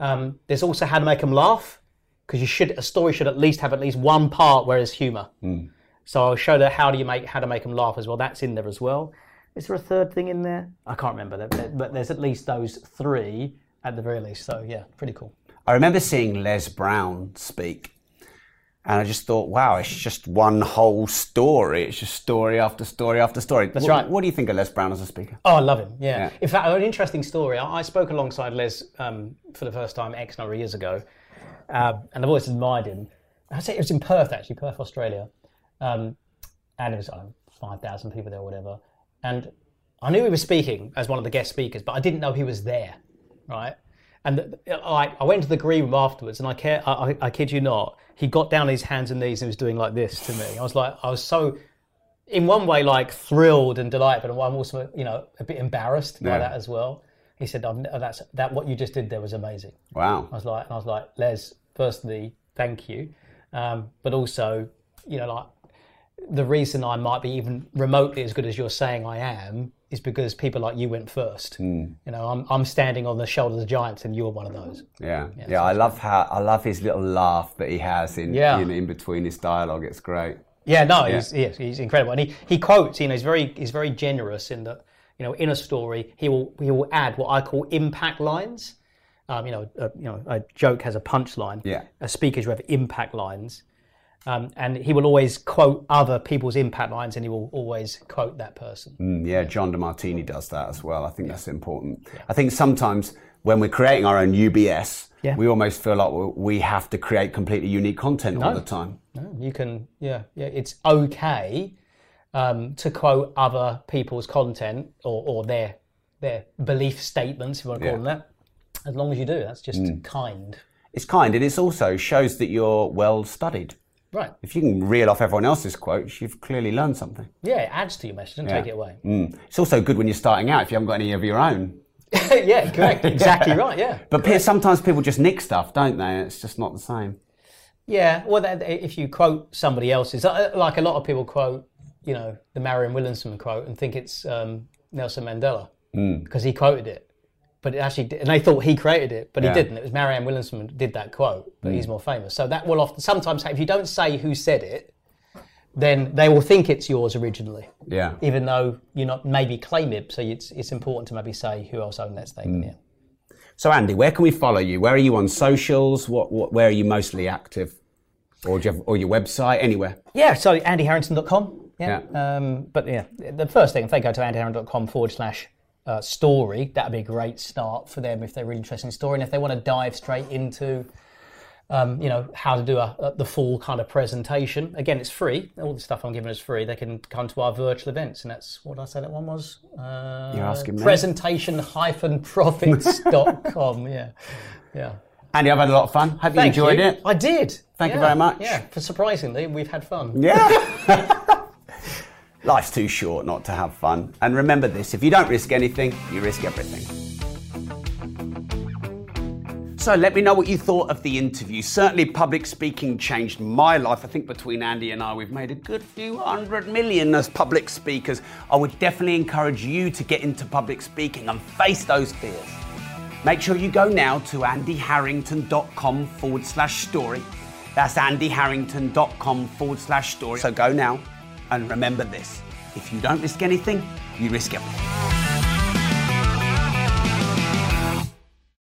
Um, there's also how to make them laugh because you should a story should at least have at least one part where there's humour. Mm. So I'll show that how do you make how to make them laugh as well. That's in there as well. Is there a third thing in there? I can't remember, but there's at least those three at the very least. So yeah, pretty cool. I remember seeing Les Brown speak, And I just thought, wow, it's just one whole story. It's just story after story after story. That's right. What do you think of Les Brown as a speaker? Oh, I love him. Yeah. Yeah. In fact, an interesting story. I, I spoke alongside Les um, for the first time X number of years ago, uh, and I've always admired him. I say it was in Perth actually, Perth, Australia, um, and it was uh, five thousand people there or whatever. And I knew he was speaking as one of the guest speakers, but I didn't know he was there, right? And I, I went to the green room afterwards, and I, care, I, I, I kid you not, he got down on his hands and knees and was doing like this to me. I was like, I was so in one way like thrilled and delighted, but I'm also you know a bit embarrassed by that as well. He said, "I've- "That's that what you just did there was amazing." Wow. I was like, and I was like, Les, firstly, thank you, um, but also, you know, like the reason I might be even remotely as good as you're saying I am is because people like you went first. Hmm. You know, I'm I'm standing on the shoulders of giants, and you're one of those. Yeah, yeah. I love how I love his little laugh that he has in Yeah. know, in between his dialogue. It's great. Yeah, no, he's, he's he's incredible, and he, he quotes. You know, he's very he's very generous in that. You know, in a story, he will he will add what I call impact lines. Um, you know, a, you know, a joke has a punchline. Yeah. A speaker's have impact lines, um, and he will always quote other people's impact lines, and he will always quote that person. Mm, yeah, John Demartini does that as well. I think that's important. I think sometimes when we're creating our own UBS, Yeah. we almost feel like we- we have to create completely unique content all the time. No, you can, yeah, yeah. It's okay um, to quote other people's content or, or their their belief statements, if you want to call Yeah. them that. As long as you do, that's just kind. It's kind, and it also shows that you're well studied. Right. If you can reel off everyone else's quotes, you've clearly learned something. Yeah, it adds to your message and take it away. Mm. It's also good when you're starting out if you haven't got any of your own. yeah, correct. Exactly right. Yeah. But pe- sometimes people just nick stuff, don't they? It's just not the same. Yeah. Well, if you quote somebody else's, uh, like a lot of people quote, you know, the Marianne Williamson quote and think it's um, Nelson Mandela hmm. because he quoted it. But it actually, did, and they thought he created it, but Yeah. he didn't. It was Marianne Williamson did that quote, but hmm. he's more famous. So that will often, sometimes, if you don't say who said it, then they will think it's yours originally, Yeah. even though you're not maybe claim it. So it's, it's important to maybe say who else owned that statement. Hmm. Yeah. So Andy, where can we follow you? Where are you on socials? What, what where are you mostly active? Or do you have, or your website? Anywhere? Yeah, so andyharrington.com. Yeah. Um, but yeah, the first thing, if they go to andyharrington.com forward slash uh, story, that'd be a great start for them if they're really interested in story. And if they want to dive straight into, um, you know, how to do a, a, the full kind of presentation, again, it's free. All the stuff I'm giving is free. They can come to our virtual events. And that's what I say that one was? Uh, You're asking me. Presentation-profits.com. yeah. Yeah. Andy, I've had a lot of fun. Hope you Thank enjoyed you. it. I did. Thank you very much. Yeah, for surprisingly, we've had fun. Yeah. Life's too short not to have fun. And remember this if you don't risk anything, you risk everything. So let me know what you thought of the interview. Certainly, public speaking changed my life. I think between Andy and I, we've made a good few hundred million as public speakers. I would definitely encourage you to get into public speaking and face those fears. Make sure you go now to andyharrington.com forward slash story. That's andyharrington.com forward slash story. So go now and remember this if you don't risk anything, you risk everything.